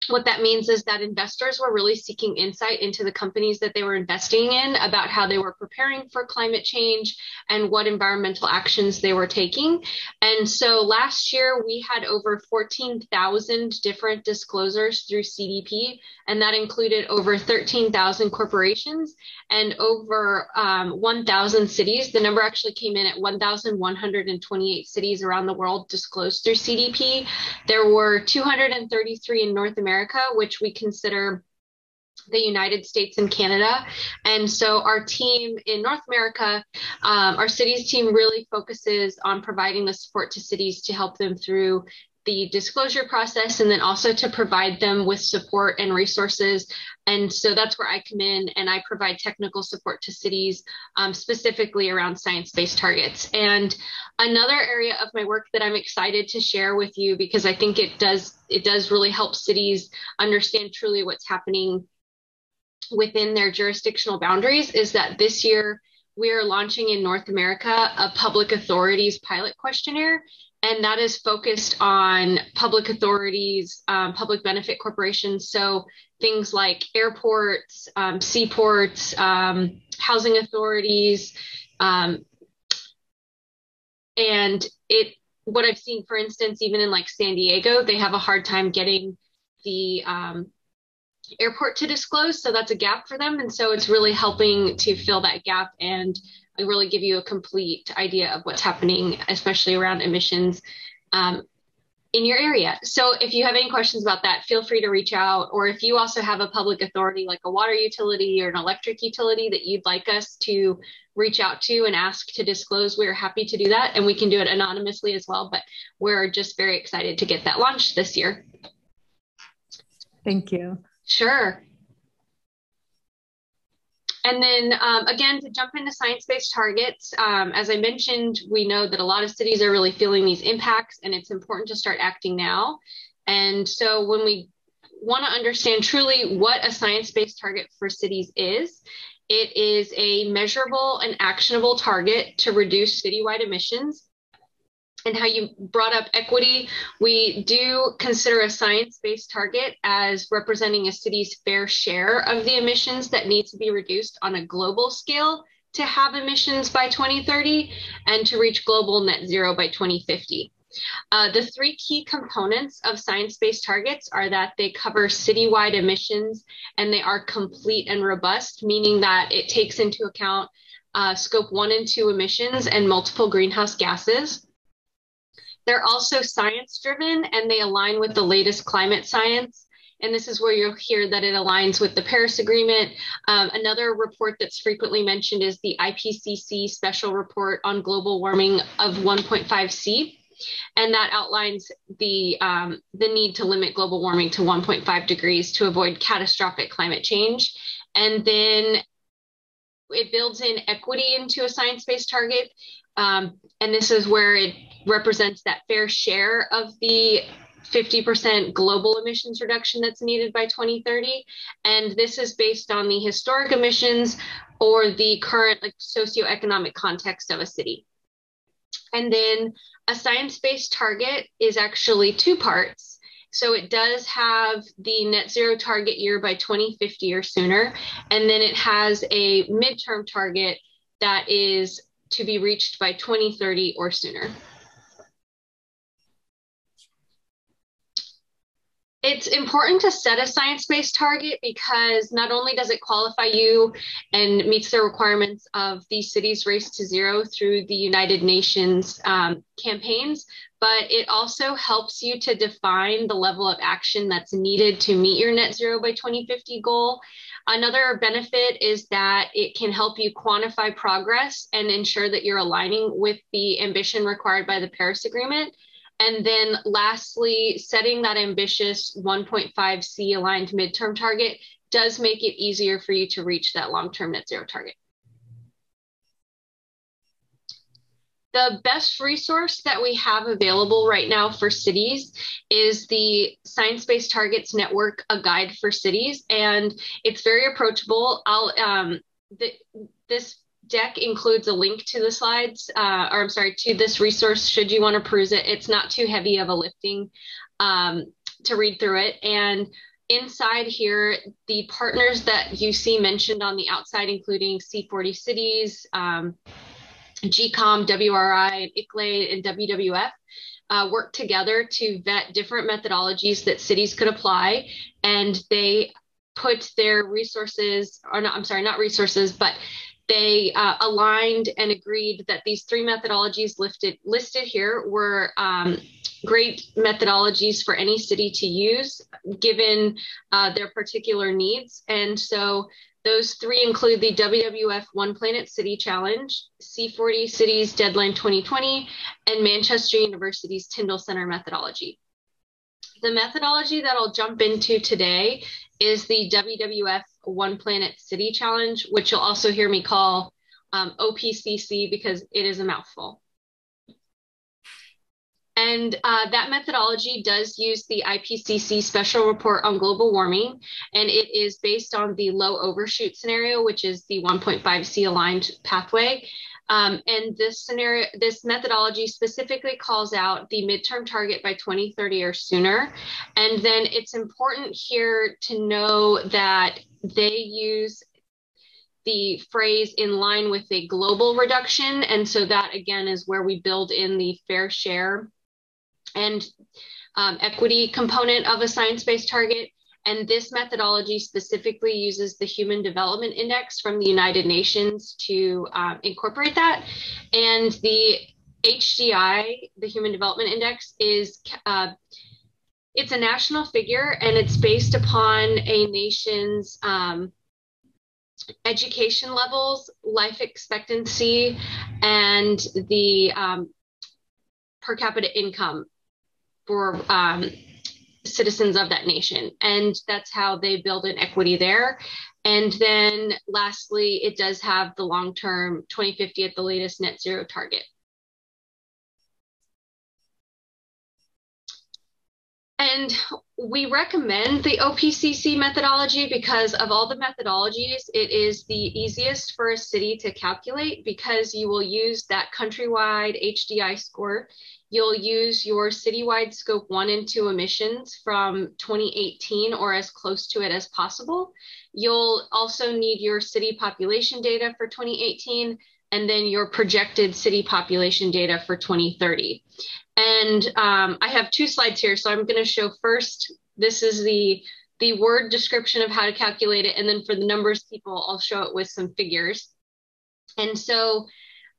Speaker 4: what that means is that investors were really seeking insight into the companies that they were investing in about how they were preparing for climate change and what environmental actions they were taking. And so last year we had over 14,000 different disclosures through CDP, and that included over 13,000 corporations and over um, 1,000 cities. The number actually came in at 1,128 cities around the world disclosed through CDP. There were 233 in North America, which we consider the United States and Canada. And so our team in North America, um, our cities team really focuses on providing the support to cities to help them through the disclosure process and then also to provide them with support and resources. And so that's where I come in and I provide technical support to cities um, specifically around science based targets. And another area of my work that I'm excited to share with you because I think it does it does really help cities understand truly what's happening within their jurisdictional boundaries is that this year we are launching in North America a public authorities pilot questionnaire and that is focused on public authorities, um, public benefit corporations. So things like airports, um, seaports, um, housing authorities, um, and it. What I've seen, for instance, even in like San Diego, they have a hard time getting the um, airport to disclose. So that's a gap for them, and so it's really helping to fill that gap and Really give you a complete idea of what's happening, especially around emissions um, in your area. So if you have any questions about that, feel free to reach out. Or if you also have a public authority like a water utility or an electric utility that you'd like us to reach out to and ask to disclose, we're happy to do that. And we can do it anonymously as well. But we're just very excited to get that launched this year.
Speaker 1: thank you.
Speaker 4: Sure. And then um, again, to jump into science based targets, um, as I mentioned, we know that a lot of cities are really feeling these impacts, and it's important to start acting now. And so, when we want to understand truly what a science based target for cities is, it is a measurable and actionable target to reduce citywide emissions and how you brought up equity, we do consider a science based target as representing a city's fair share of the emissions that need to be reduced on a global scale to have emissions by 2030 and to reach global net zero by 2050. Uh, the three key components of science based targets are that they cover citywide emissions and they are complete and robust, meaning that it takes into account uh, scope one and two emissions and multiple greenhouse gases. They're also science driven and they align with the latest climate science. And this is where you'll hear that it aligns with the Paris Agreement. Um, another report that's frequently mentioned is the IPCC Special Report on Global Warming of 1.5C. And that outlines the, um, the need to limit global warming to 1.5 degrees to avoid catastrophic climate change. And then it builds in equity into a science based target. Um, and this is where it represents that fair share of the 50% global emissions reduction that's needed by 2030. And this is based on the historic emissions or the current like socioeconomic context of a city. And then a science based target is actually two parts. So it does have the net zero target year by 2050 or sooner. And then it has a midterm target that is to be reached by 2030 or sooner. It's important to set a science based target because not only does it qualify you and meets the requirements of the city's race to zero through the United Nations um, campaigns, but it also helps you to define the level of action that's needed to meet your net zero by 2050 goal. Another benefit is that it can help you quantify progress and ensure that you're aligning with the ambition required by the Paris Agreement. And then lastly, setting that ambitious 1.5 C aligned midterm target does make it easier for you to reach that long term net zero target. The best resource that we have available right now for cities is the Science Based Targets Network, a guide for cities, and it's very approachable. I'll um, the, this deck includes a link to the slides, uh, or I'm sorry, to this resource. Should you want to peruse it, it's not too heavy of a lifting um, to read through it, and inside here, the partners that you see mentioned on the outside, including C40 cities. Um, GCOM, WRI, and ICLEI, and WWF uh, work together to vet different methodologies that cities could apply. And they put their resources, or not, I'm sorry, not resources, but they uh, aligned and agreed that these three methodologies listed, listed here were um, great methodologies for any city to use given uh, their particular needs. And so those three include the WWF One Planet City Challenge, C40 Cities Deadline 2020, and Manchester University's Tyndall Center methodology. The methodology that I'll jump into today is the WWF One Planet City Challenge, which you'll also hear me call um, OPCC because it is a mouthful. And uh, that methodology does use the IPCC special report on global warming, and it is based on the low overshoot scenario, which is the 1.5 C aligned pathway. Um, and this scenario, this methodology specifically calls out the midterm target by 2030 or sooner. And then it's important here to know that they use the phrase in line with a global reduction. And so that again is where we build in the fair share and um, equity component of a science-based target. And this methodology specifically uses the Human Development Index from the United Nations to um, incorporate that. And the HDI, the Human Development Index, is uh, it's a national figure and it's based upon a nation's um, education levels, life expectancy, and the um, per capita income for um, citizens of that nation. And that's how they build an equity there. And then lastly, it does have the long term 2050 at the latest net zero target. And we recommend the OPCC methodology because of all the methodologies, it is the easiest for a city to calculate because you will use that countrywide HDI score You'll use your citywide scope one and two emissions from 2018 or as close to it as possible. You'll also need your city population data for 2018 and then your projected city population data for 2030. And um, I have two slides here. So I'm going to show first, this is the, the word description of how to calculate it. And then for the numbers people, I'll show it with some figures. And so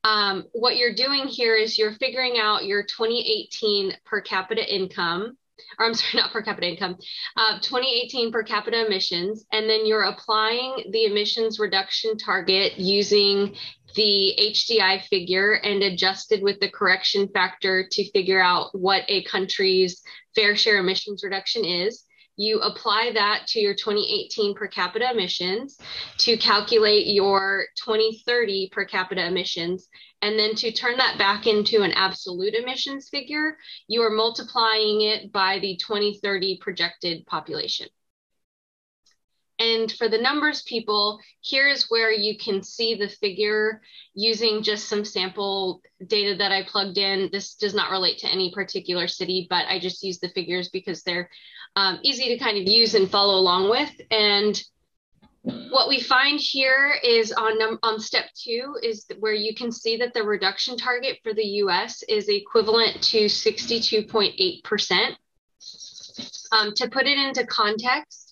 Speaker 4: um, what you're doing here is you're figuring out your 2018 per capita income, or I'm sorry, not per capita income, uh, 2018 per capita emissions, and then you're applying the emissions reduction target using the HDI figure and adjusted with the correction factor to figure out what a country's fair share emissions reduction is. You apply that to your 2018 per capita emissions to calculate your 2030 per capita emissions. And then to turn that back into an absolute emissions figure, you are multiplying it by the 2030 projected population. And for the numbers people, here's where you can see the figure using just some sample data that I plugged in. This does not relate to any particular city, but I just use the figures because they're um, easy to kind of use and follow along with. And what we find here is on, on step two is where you can see that the reduction target for the US is equivalent to 62.8%. Um, to put it into context,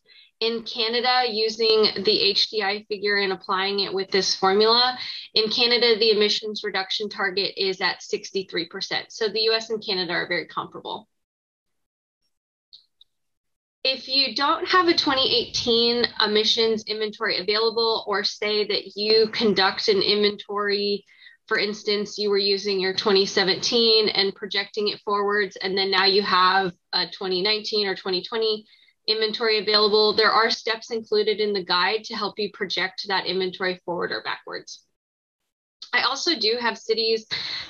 Speaker 4: in Canada, using the HDI figure and applying it with this formula, in Canada, the emissions reduction target is at 63%. So the US and Canada are very comparable. If you don't have a 2018 emissions inventory available, or say that you conduct an inventory, for instance, you were using your 2017 and projecting it forwards, and then now you have a 2019 or 2020 inventory available, there are steps included in the guide to help you project that inventory forward or backwards. I also do have cities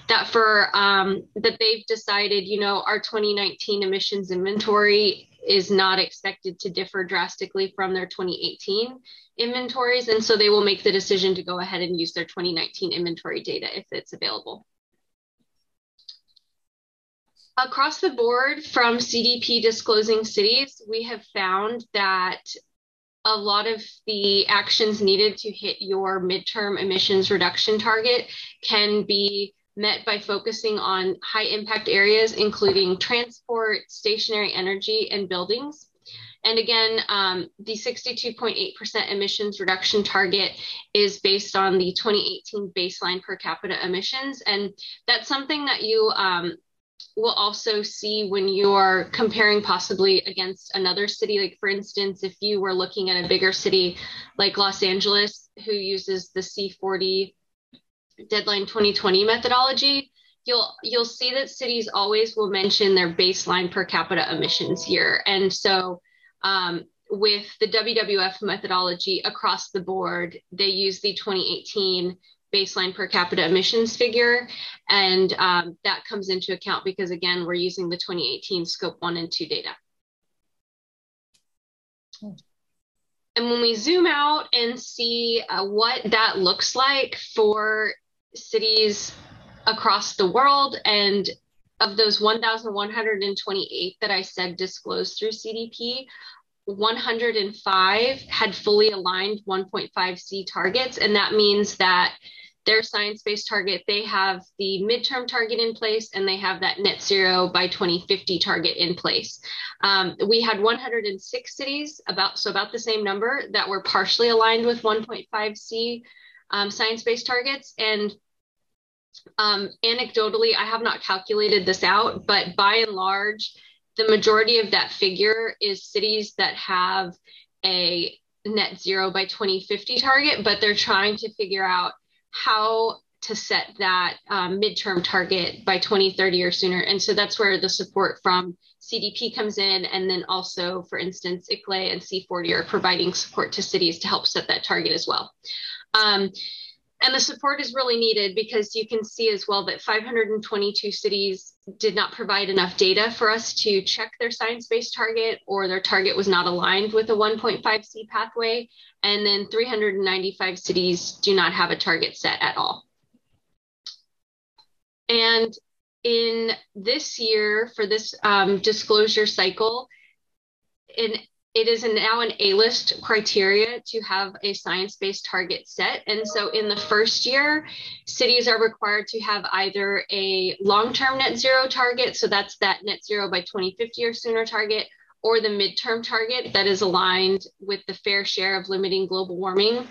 Speaker 4: that for um, that they've decided, you know, our 2019 emissions inventory is not expected to differ drastically from their 2018 inventories. And so they will make the decision to go ahead and use their 2019 inventory data if it's available. Across the board from CDP disclosing cities, we have found that a lot of the actions needed to hit your midterm emissions reduction target can be met by focusing on high impact areas, including transport, stationary energy, and buildings. And again, um, the 62.8% emissions reduction target is based on the 2018 baseline per capita emissions. And that's something that you um, will also see when you're comparing possibly against another city. Like, for instance, if you were looking at a bigger city like Los Angeles, who uses the C40 deadline 2020 methodology, you'll you'll see that cities always will mention their baseline per capita emissions year. And so um, with the WWF methodology across the board, they use the 2018 baseline per capita emissions figure. And um, that comes into account because, again, we're using the 2018 scope one and two data. And when we zoom out and see uh, what that looks like for cities across the world, and of those 1,128 that I said disclosed through CDP, 105 had fully aligned 1.5C targets. And that means that their science based target, they have the midterm target in place and they have that net zero by 2050 target in place. Um, we had 106 cities, about so about the same number, that were partially aligned with 1.5C um, science based targets. And um, anecdotally, I have not calculated this out, but by and large, the majority of that figure is cities that have a net zero by 2050 target, but they're trying to figure out how to set that um, midterm target by 2030 or sooner. And so that's where the support from CDP comes in. And then also, for instance, ICLEI and C40 are providing support to cities to help set that target as well. Um, and the support is really needed because you can see as well that 522 cities did not provide enough data for us to check their science based target or their target was not aligned with a 1.5C pathway. And then 395 cities do not have a target set at all. And in this year, for this um, disclosure cycle, in it is now an A-list criteria to have a science-based target set. And so in the first year, cities are required to have either a long-term net zero target, so that's that net zero by 2050 or sooner target, or the midterm target that is aligned with the fair share of limiting global warming.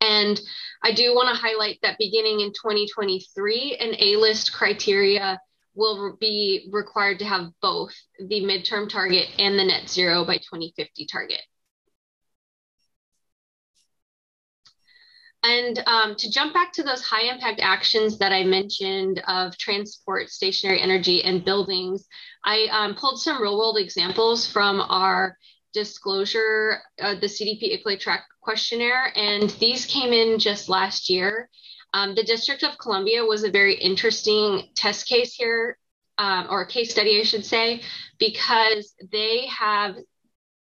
Speaker 4: And I do want to highlight that beginning in 2023, an A-list criteria will be required to have both the midterm target and the net zero by 2050 target. And um, to jump back to those high impact actions that I mentioned of transport, stationary energy, and buildings, I um, pulled some real world examples from our disclosure, uh, the CDP ICLEI track questionnaire, and these came in just last year. Um, the District of Columbia was a very interesting test case here, um, or a case study, I should say, because they have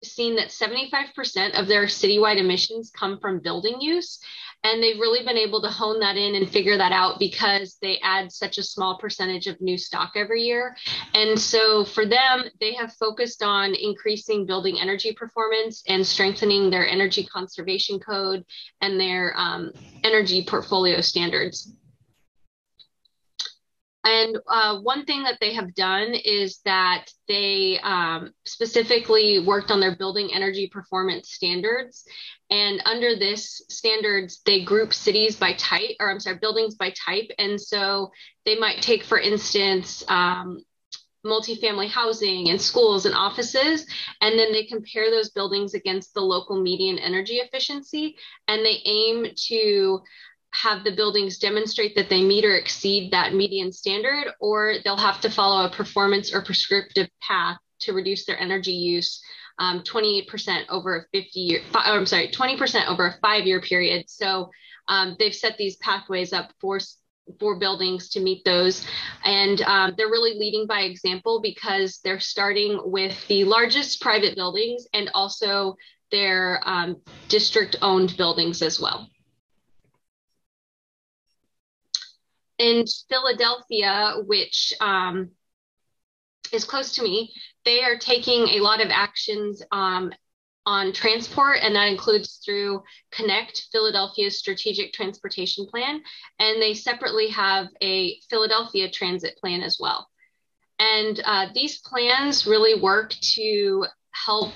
Speaker 4: seen that 75% of their citywide emissions come from building use. And they've really been able to hone that in and figure that out because they add such a small percentage of new stock every year. And so for them, they have focused on increasing building energy performance and strengthening their energy conservation code and their um, energy portfolio standards. And uh, one thing that they have done is that they um, specifically worked on their building energy performance standards. And under this standards, they group cities by type, or I'm sorry, buildings by type. And so they might take, for instance, um, multifamily housing and schools and offices. And then they compare those buildings against the local median energy efficiency. And they aim to have the buildings demonstrate that they meet or exceed that median standard, or they'll have to follow a performance or prescriptive path to reduce their energy use um, 28% over a 50 year, I'm sorry, 20% over a five year period. So um, they've set these pathways up for for buildings to meet those. And um, they're really leading by example because they're starting with the largest private buildings and also their um, district owned buildings as well. In Philadelphia, which um, is close to me, they are taking a lot of actions um, on transport, and that includes through Connect, Philadelphia's strategic transportation plan. And they separately have a Philadelphia transit plan as well. And uh, these plans really work to help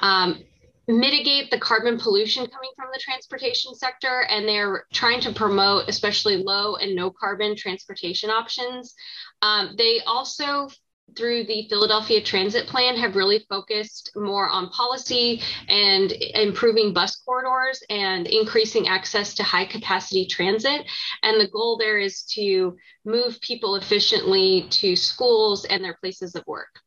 Speaker 4: um, mitigate the carbon pollution coming from the transportation sector. And they're trying to promote, especially low and no carbon transportation options. Um, they also through the Philadelphia Transit Plan have really focused more on policy and improving bus corridors and increasing access to high capacity transit. And the goal there is to move people efficiently to schools and their places of work.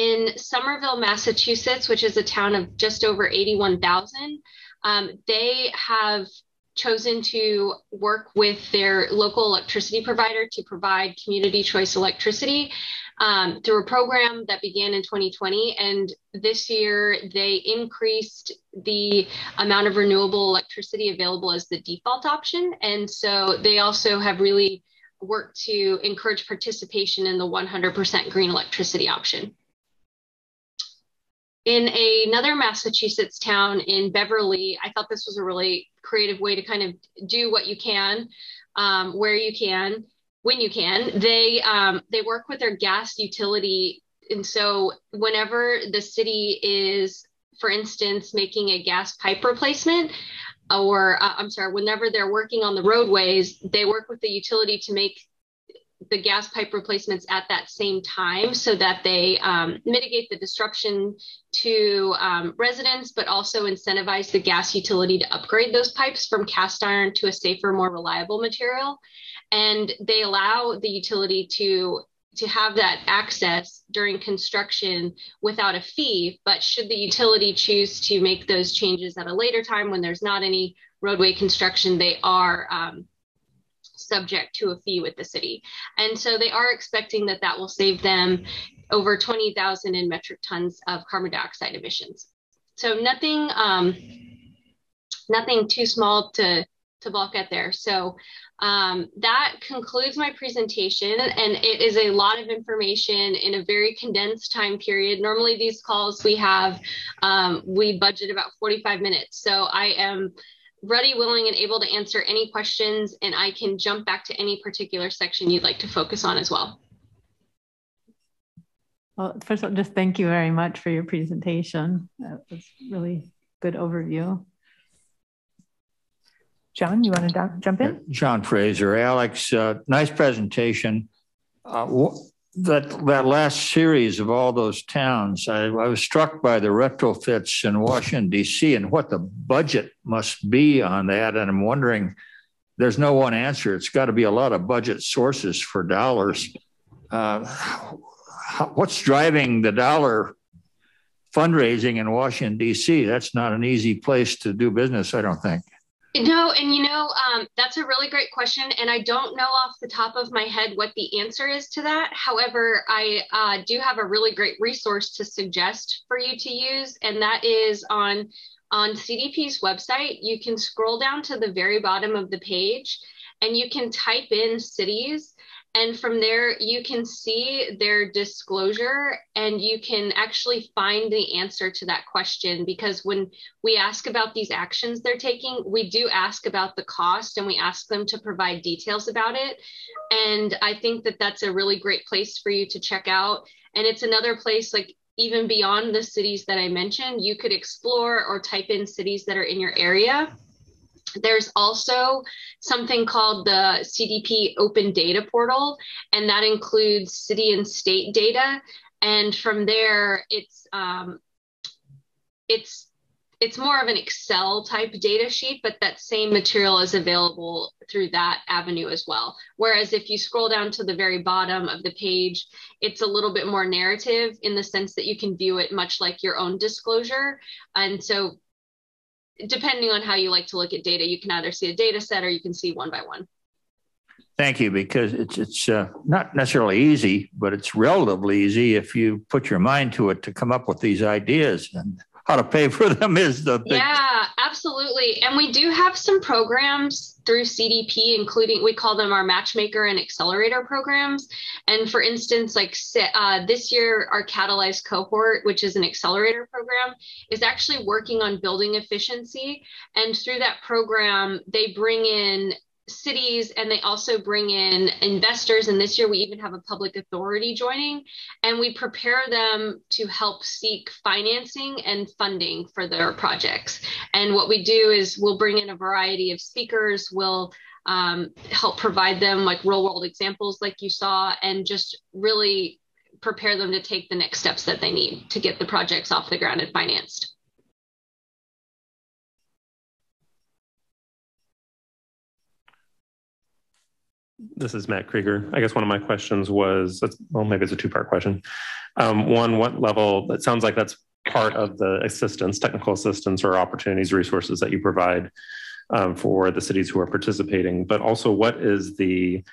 Speaker 4: In Somerville, Massachusetts, which is a town of just over 81,000, um, they have chosen to work with their local electricity provider to provide community choice electricity um, through a program that began in 2020. And this year, they increased the amount of renewable electricity available as the default option. And so they also have really worked to encourage participation in the 100% green electricity option. In another Massachusetts town in Beverly, I thought this was a really creative way to kind of do what you can, um, where you can, when you can. They um, they work with their gas utility, and so whenever the city is, for instance, making a gas pipe replacement, or uh, I'm sorry, whenever they're working on the roadways, they work with the utility to make the gas pipe replacements at that same time so that they um, mitigate the disruption to um, residents, but also incentivize the gas utility to upgrade those pipes from cast iron to a safer, more reliable material. And they allow the utility to to have that access during construction without a fee. But should the utility choose to make those changes at a later time when there's not any roadway construction, they are um, subject to a fee with the city. And so they are expecting that that will save them over 20,000 in metric tons of carbon dioxide emissions. So nothing, um, nothing too small to, to balk at there. So um, that concludes my presentation and it is a lot of information in a very condensed time period. Normally these calls we have, um, we budget about 45 minutes. So I am ready, willing, and able to answer any questions, and I can jump back to any particular section you'd like to focus on as well.
Speaker 1: Well, first of all, just thank you very much for your presentation. That was really good overview.
Speaker 2: John, you want to jump in?
Speaker 6: John Fraser, Alex, uh, nice presentation. Uh, that that last series of all those towns, I, I, was struck by the retrofits in Washington D.C. and what the budget must be on that. And I'm wondering, there's no one answer. It's got to be a lot of budget sources for dollars. Uh, what's driving the dollar fundraising in Washington D.C.? That's not an easy place to do business, I don't think.
Speaker 4: No, and you know, um, that's a really great question. And I don't know off the top of my head what the answer is to that. However, I uh, do have a really great resource to suggest for you to use, and that is on, on CDP's website. You can scroll down to the very bottom of the page and you can type in cities and from there, you can see their disclosure and you can actually find the answer to that question. Because when we ask about these actions they're taking, we do ask about the cost and we ask them to provide details about it. And I think that that's a really great place for you to check out. And it's another place like even beyond the cities that I mentioned, you could explore or type in cities that are in your area there's also something called the CDP Open Data Portal, and that includes city and state data. And from there, it's um, it's it's more of an Excel type data sheet, but that same material is available through that avenue as well. Whereas if you scroll down to the very bottom of the page, it's a little bit more narrative in the sense that you can view it much like your own disclosure. And so depending on how you like to look at data, you can either see a data set or you can see one by one.
Speaker 6: Thank you, because it's it's uh, not necessarily easy, but it's relatively easy if you put your mind to it to come up with these ideas. And how to pay for them is the thing.
Speaker 4: Yeah, absolutely. And we do have some programs through CDP, including we call them our matchmaker and accelerator programs. And for instance, like uh, this year, our Catalyze cohort, which is an accelerator program, is actually working on building efficiency. And through that program, they bring in cities and they also bring in investors. And this year we even have a public authority joining and we prepare them to help seek financing and funding for their projects. And what we do is we'll bring in a variety of speakers. We'll um, help provide them like real world examples like you saw and just really prepare them to take the next steps that they need to get the projects off the ground and financed
Speaker 5: This is Matt Krieger. I guess one of my questions was, well, maybe it's a two-part question. Um, one, what level? It sounds like that's part of the assistance, technical assistance, or opportunities, resources that you provide um, for the cities who are participating. But also, what is the?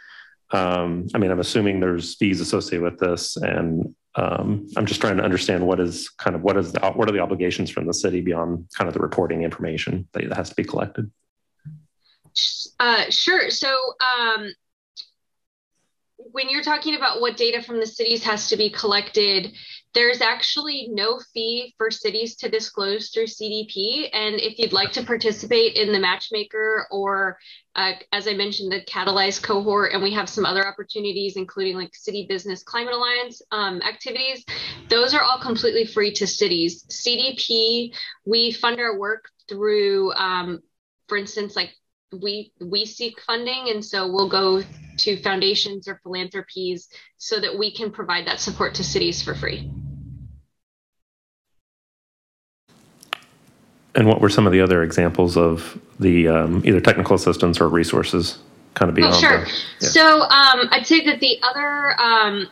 Speaker 5: Um, I mean, I'm assuming there's fees associated with this, and um, I'm just trying to understand what is kind of what is the what are the obligations from the city beyond kind of the reporting information that has to be collected.
Speaker 4: Uh, sure. So um, when you're talking about what data from the cities has to be collected, there's actually no fee for cities to disclose through CDP. And if you'd like to participate in the matchmaker or, uh, as I mentioned, the Catalyze cohort, and we have some other opportunities, including like City Business Climate Alliance um, activities, those are all completely free to cities. CDP, we fund our work through, um, for instance, like we we seek funding and so we'll go to foundations or philanthropies so that we can provide that support to cities for free
Speaker 5: and what were some of the other examples of the um, either technical assistance or resources kind of beyond
Speaker 4: oh, sure
Speaker 5: the, yeah.
Speaker 4: so um, i'd say that the other um,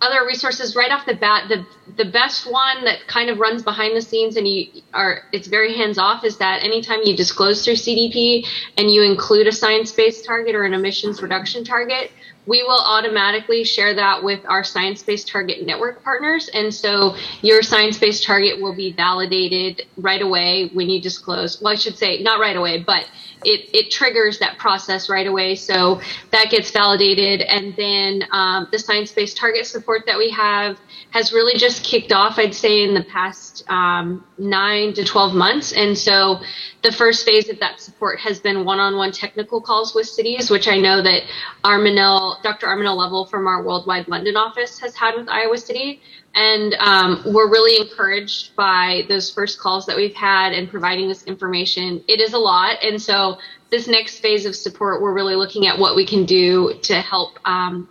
Speaker 4: other resources right off the bat. The the best one that kind of runs behind the scenes and you are it's very hands off is that anytime you disclose through CDP and you include a science based target or an emissions reduction target we will automatically share that with our science based target network partners and so your science based target will be validated right away when you disclose well I should say not right away but it, it triggers that process right away. So that gets validated. And then um, the science based target support that we have has really just kicked off, I'd say, in the past um, nine to 12 months. And so the first phase of that support has been one on one technical calls with cities, which I know that Arminel, Dr. Arminel Level from our Worldwide London office has had with Iowa City. And um, we're really encouraged by those first calls that we've had and providing this information. It is a lot. And so, this next phase of support, we're really looking at what we can do to help um,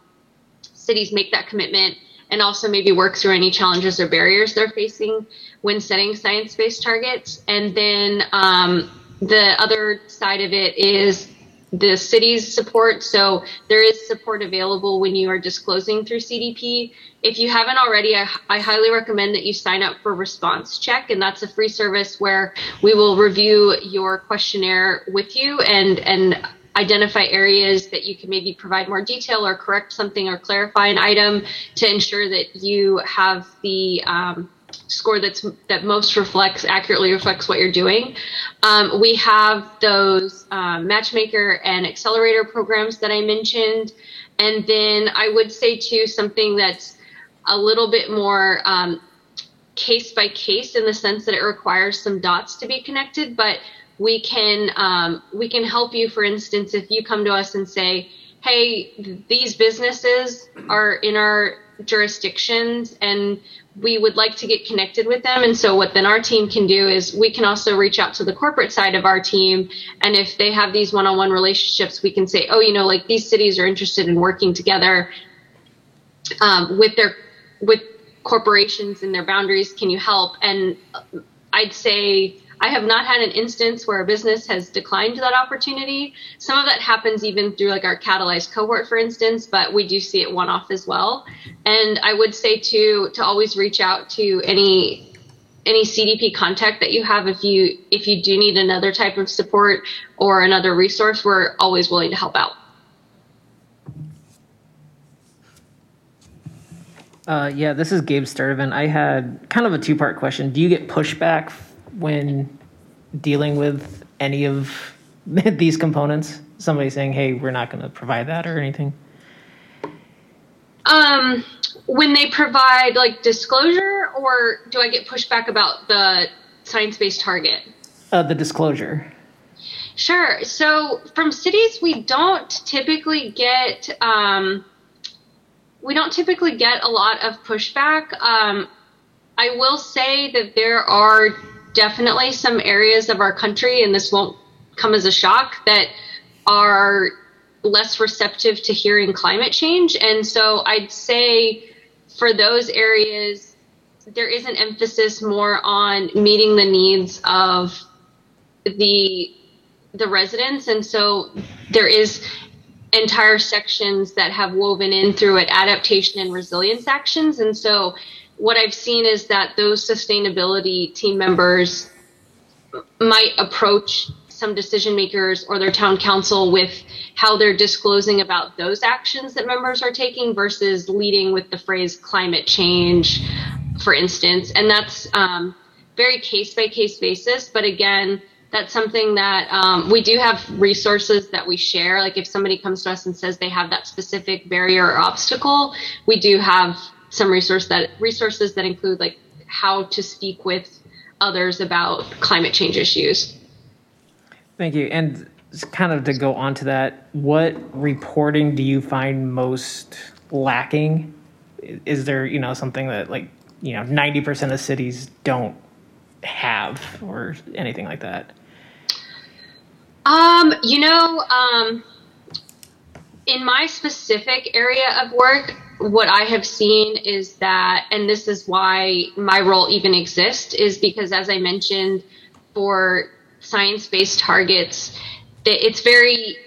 Speaker 4: cities make that commitment and also maybe work through any challenges or barriers they're facing when setting science based targets. And then um, the other side of it is the city's support. So there is support available when you are disclosing through CDP. If you haven't already, I, I, highly recommend that you sign up for Response Check, and that's a free service where we will review your questionnaire with you and and identify areas that you can maybe provide more detail or correct something or clarify an item to ensure that you have the um, score that's that most reflects accurately reflects what you're doing. Um, we have those um, matchmaker and accelerator programs that I mentioned, and then I would say too something that's a little bit more um, case by case in the sense that it requires some dots to be connected, but we can um, we can help you. For instance, if you come to us and say, "Hey, these businesses are in our jurisdictions and we would like to get connected with them. And so what then our team can do is we can also reach out to the corporate side of our team. And if they have these one-on-one relationships, we can say, oh, you know, like these cities are interested in working together um, with their with corporations and their boundaries. Can you help? And I'd say I have not had an instance where a business has declined that opportunity. Some of that happens even through like our catalyzed cohort, for instance, but we do see it one off as well. And I would say to to always reach out to any any CDP contact that you have if you if you do need another type of support or another resource, we're always willing to help out.
Speaker 9: Uh, yeah, this is Gabe Sturtevant. I had kind of a two part question. Do you get pushback when dealing with any of these components? Somebody saying, hey, we're not going to provide that or anything?
Speaker 4: Um, when they provide like disclosure, or do I get pushback about the science based target?
Speaker 9: Uh, the disclosure.
Speaker 4: Sure. So from cities, we don't typically get um, we don't typically get a lot of pushback. Um, I will say that there are definitely some areas of our country, and this won't come as a shock, that are less receptive to hearing climate change. And so I'd say for those areas, there is an emphasis more on meeting the needs of the the residents and so there is entire sections that have woven in through it adaptation and resilience actions and so what i've seen is that those sustainability team members might approach some decision makers or their town council with how they're disclosing about those actions that members are taking versus leading with the phrase climate change, for instance. And that's um, very case by case basis. But again, that's something that um, we do have resources that we share. Like if somebody comes to us and says they have that specific barrier or obstacle, we do have some resource that resources that include like how to speak with others about climate change issues.
Speaker 9: Thank you. And kind of to go on to that, what reporting do you find most lacking? Is there, you know, something that like, you know, 90% of cities don't have or anything like that?
Speaker 4: Um, you know, um, in my specific area of work, what I have seen is that, and this is why my role even exists, is because as I mentioned, for science-based targets, it's very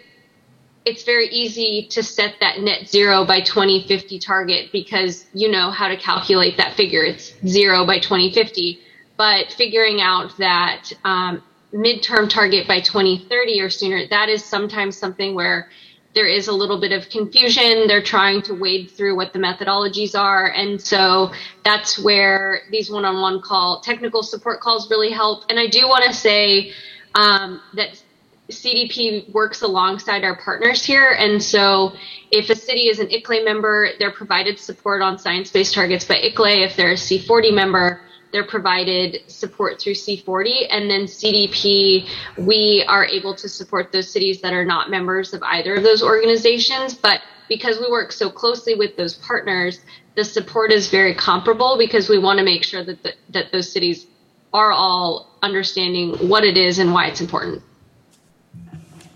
Speaker 4: it's very easy to set that net zero by 2050 target because you know how to calculate that figure. It's zero by 2050. But figuring out that um, midterm target by 2030 or sooner, that is sometimes something where there is a little bit of confusion. They're trying to wade through what the methodologies are. And so that's where these one on one call, technical support calls really help. And I do want to say um, that CDP works alongside our partners here. And so if a city is an ICLEI member, they're provided support on science based targets by ICLEI. If they're a C40 member, they're provided support through C40. And then CDP, we are able to support those cities that are not members of either of those organizations. But because we work so closely with those partners, the support is very comparable because we want to make sure that, the, that those cities are all understanding what it is and why it's important.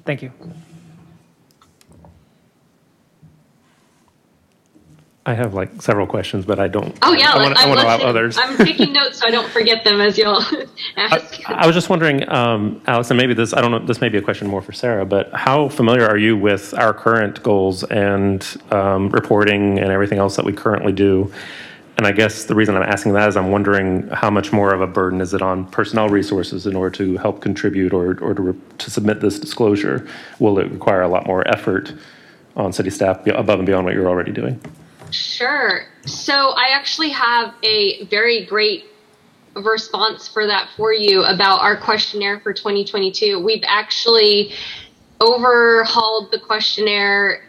Speaker 9: Thank you.
Speaker 5: I have like several questions, but I don't.
Speaker 4: Oh yeah,
Speaker 5: I want, I want to allow others.
Speaker 4: I'm taking notes so I don't forget them as you'll ask.
Speaker 5: I was just wondering, um, Alex, and maybe this, I don't know, this may be a question more for Sarah, but how familiar are you with our current goals and um, reporting and everything else that we currently do? And I guess the reason I'm asking that is I'm wondering how much more of a burden is it on personnel resources in order to help contribute or, or to, re- to submit this disclosure? Will it require a lot more effort on city staff above and beyond what you're already doing?
Speaker 4: Sure. So I actually have a very great response for that for you about our questionnaire for 2022. We've actually overhauled the questionnaire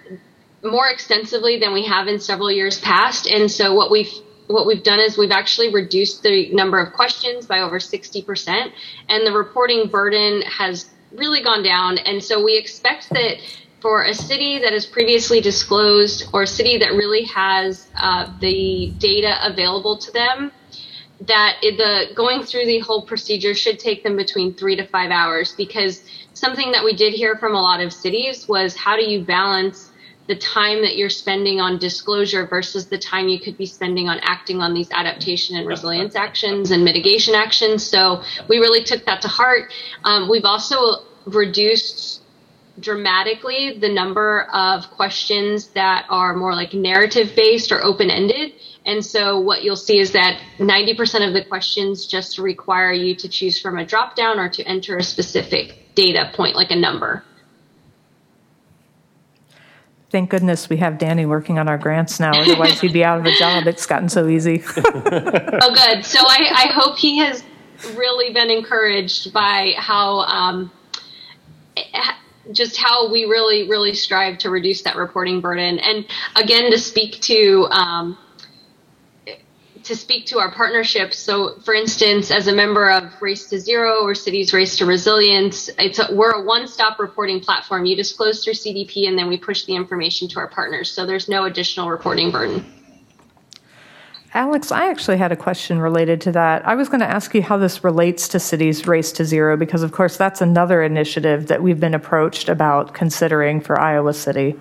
Speaker 4: more extensively than we have in several years past. And so what we've what we've done is we've actually reduced the number of questions by over 60% and the reporting burden has really gone down and so we expect that for a city that is previously disclosed or a city that really has uh, the data available to them, that the going through the whole procedure should take them between three to five hours because something that we did hear from a lot of cities was how do you balance the time that you're spending on disclosure versus the time you could be spending on acting on these adaptation and resilience actions and mitigation actions. So we really took that to heart. Um, we've also reduced dramatically the number of questions that are more like narrative based or open ended. And so what you'll see is that 90% of the questions just require you to choose from a drop down or to enter a specific data point, like a number.
Speaker 2: Thank goodness we have Danny working on our grants now. Otherwise, he'd be out of a job. It's gotten so easy.
Speaker 4: oh, good. So I, I hope he has really been encouraged by how um, just how we really, really strive to reduce that reporting burden. And again, to speak to um, to speak to our partnerships. So, for instance, as a member of Race to Zero or Cities Race to Resilience, it's a, we're a one-stop reporting platform. You disclose through CDP, and then we push the information to our partners. So there's no additional reporting burden.
Speaker 2: Alex, I actually had a question related to that. I was going to ask you how this relates to Cities Race to Zero, because of course that's another initiative that we've been approached about considering for Iowa City.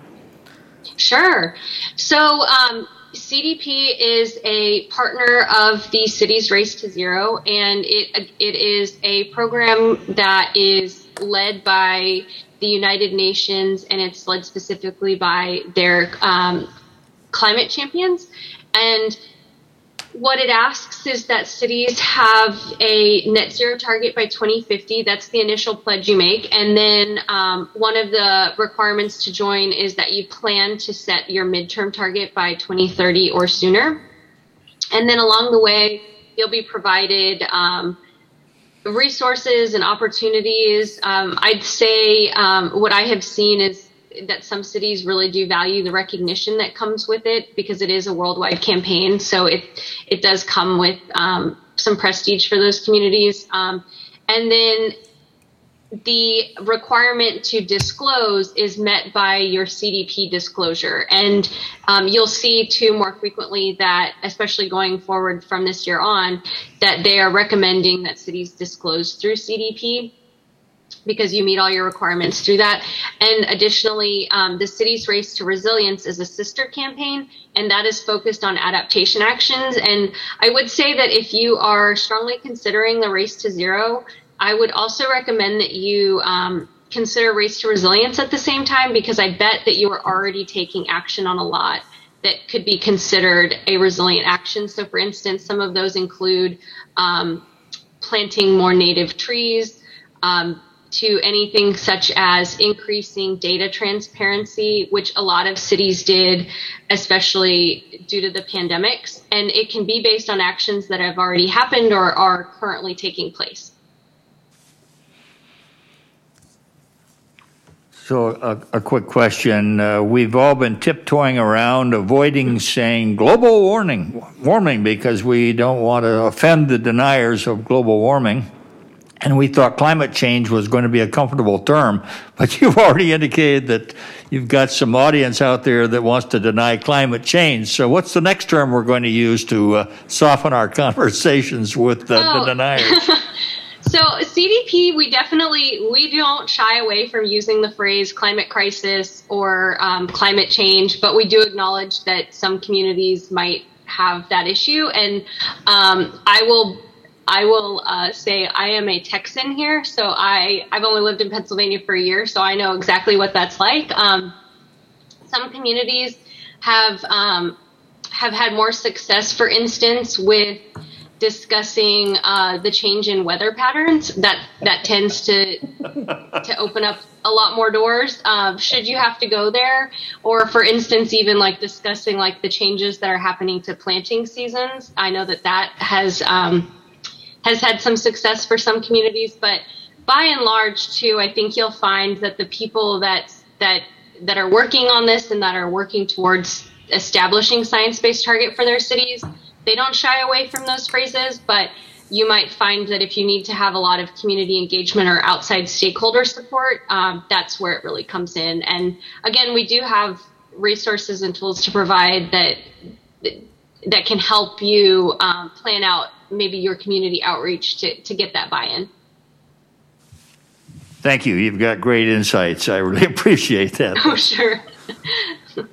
Speaker 4: Sure. So, um, CDP is a partner of the Cities Race to Zero, and it it is a program that is led by the United Nations, and it's led specifically by their um, climate champions. And what it asks is that cities have a net zero target by 2050. That's the initial pledge you make. And then um, one of the requirements to join is that you plan to set your midterm target by 2030 or sooner. And then along the way, you'll be provided um, resources and opportunities. Um, I'd say um, what I have seen is that some cities really do value the recognition that comes with it because it is a worldwide campaign. So it it does come with um, some prestige for those communities. Um, and then the requirement to disclose is met by your CDP disclosure. And um, you'll see too more frequently that, especially going forward from this year on, that they are recommending that cities disclose through CDP because you meet all your requirements through that. And additionally, um, the city's race to resilience is a sister campaign, and that is focused on adaptation actions. And I would say that if you are strongly considering the race to zero, I would also recommend that you um, consider race to resilience at the same time because I bet that you are already taking action on a lot that could be considered a resilient action. So, for instance, some of those include um, planting more native trees. Um, to anything such as increasing data transparency, which a lot of cities did, especially due to the pandemics. And it can be based on actions that have already happened or are currently taking place.
Speaker 6: So, a, a quick question. Uh, we've all been tiptoeing around avoiding saying global warming, warming because we don't want to offend the deniers of global warming. And we thought climate change was going to be a comfortable term, but you've already indicated that you've got some audience out there that wants to deny climate change. So, what's the next term we're going to use to uh, soften our conversations with uh,
Speaker 4: Oh.
Speaker 6: the deniers?
Speaker 4: So CDP, we definitely we don't shy away from using the phrase climate crisis or um, climate change, but we do acknowledge that some communities might have that issue, and um, I will. I will uh, say I am a Texan here, so I I've only lived in Pennsylvania for a year, so I know exactly what that's like. Um, some communities have um, have had more success, for instance, with discussing uh, the change in weather patterns. That that tends to to open up a lot more doors. Uh, should you have to go there, or for instance, even like discussing like the changes that are happening to planting seasons. I know that that has um, has had some success for some communities, but by and large, too, I think you'll find that the people that that that are working on this and that are working towards establishing science-based target for their cities, they don't shy away from those phrases, but you might find that if you need to have a lot of community engagement or outside stakeholder support, um, that's where it really comes in. And again, we do have resources and tools to provide that that can help you um, plan out maybe your community outreach to, to get that buy-in.
Speaker 6: Thank you. You've got great insights. I really appreciate that.
Speaker 4: Oh, sure.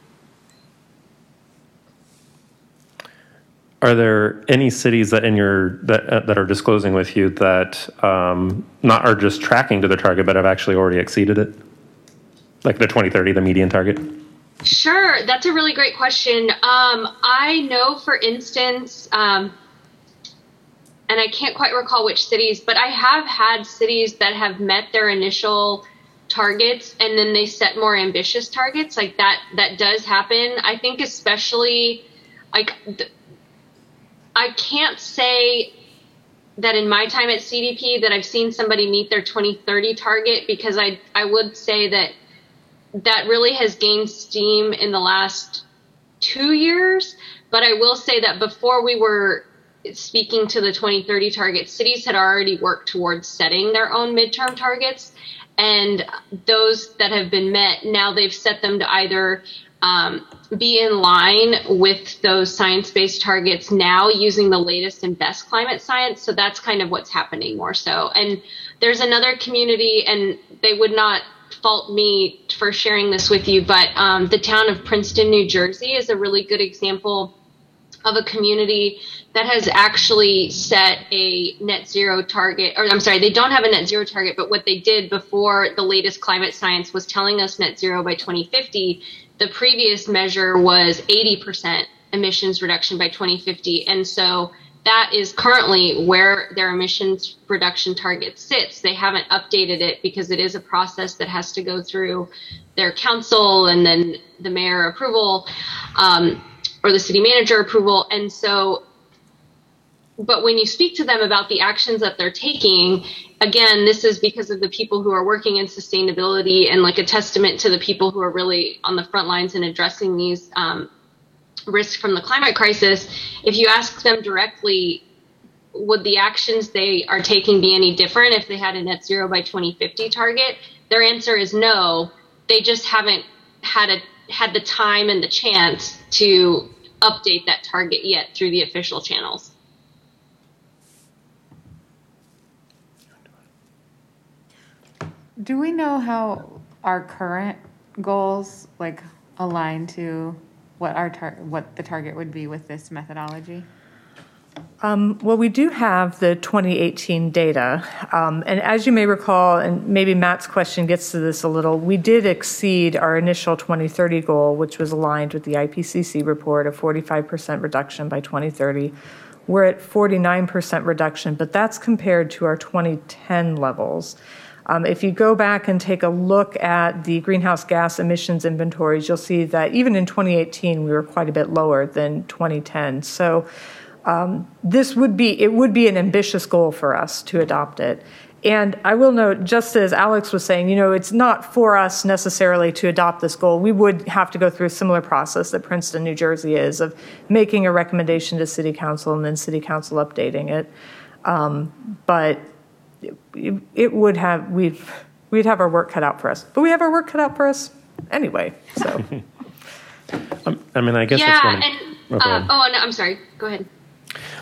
Speaker 5: Are there any cities that in your that uh, that are disclosing with you that um, not are just tracking to their target, but have actually already exceeded it, like the 2030, the median target?
Speaker 4: Sure, that's a really great question. Um, I know, for instance, um, and I can't quite recall which cities, but I have had cities that have met their initial targets and then they set more ambitious targets. Like that, that does happen. I think, especially, like, I can't say that in my time at CDP that I've seen somebody meet their 2030 target because I I would say that that really has gained steam in the last two years. But I will say that before we were speaking to the 2030 targets, cities had already worked towards setting their own midterm targets. And those that have been met, now they've set them to either um, be in line with those science based targets now using the latest and best climate science. So that's kind of what's happening more so. And there's another community, and they would not fault me for sharing this with you, but um, the town of Princeton, New Jersey is a really good example of a community that has actually set a net zero target, or I'm sorry, they don't have a net zero target, but what they did before the latest climate science was telling us net zero by 2050, the previous measure was 80% emissions reduction by 2050. And so that is currently where their emissions reduction target sits. They haven't updated it because it is a process that has to go through their council and then the mayor approval um, or the city manager approval. And so, but when you speak to them about the actions that they're taking, again, this is because of the people who are working in sustainability and like a testament to the people who are really on the front lines in addressing these um, risks from the climate crisis. If you ask them directly, would the actions they are taking be any different if they had a net zero by 2050 target? Their answer is no. They just haven't had a had the time and the chance to update that target yet through the official channels.
Speaker 7: Do we know how our current goals like align to what our tar- what the target would be with this methodology?
Speaker 2: Um, well, we do have the 2018 data. Um, and as you may recall, and maybe Matt's question gets to this a little, we did exceed our initial 2030 goal, which was aligned with the IPCC report of 45% reduction by 2030. We're at 49% reduction, but that's compared to our 2010 levels. Um, if you go back and take a look at the greenhouse gas emissions inventories, you'll see that even in 2018 we were quite a bit lower than 2010. So um, this would be it would be an ambitious goal for us to adopt it. And I will note, just as Alex was saying, you know, it's not for us necessarily to adopt this goal. We would have to go through a similar process that Princeton, New Jersey is of making a recommendation to City Council and then City Council updating it. Um, but it, it would have we've we'd have our work cut out for us. But we have our work cut out for us anyway. So
Speaker 5: Um, I mean, I guess
Speaker 4: yeah,
Speaker 5: that's one.
Speaker 4: and
Speaker 5: Oh, go
Speaker 4: uh, oh no, I'm sorry. Go ahead.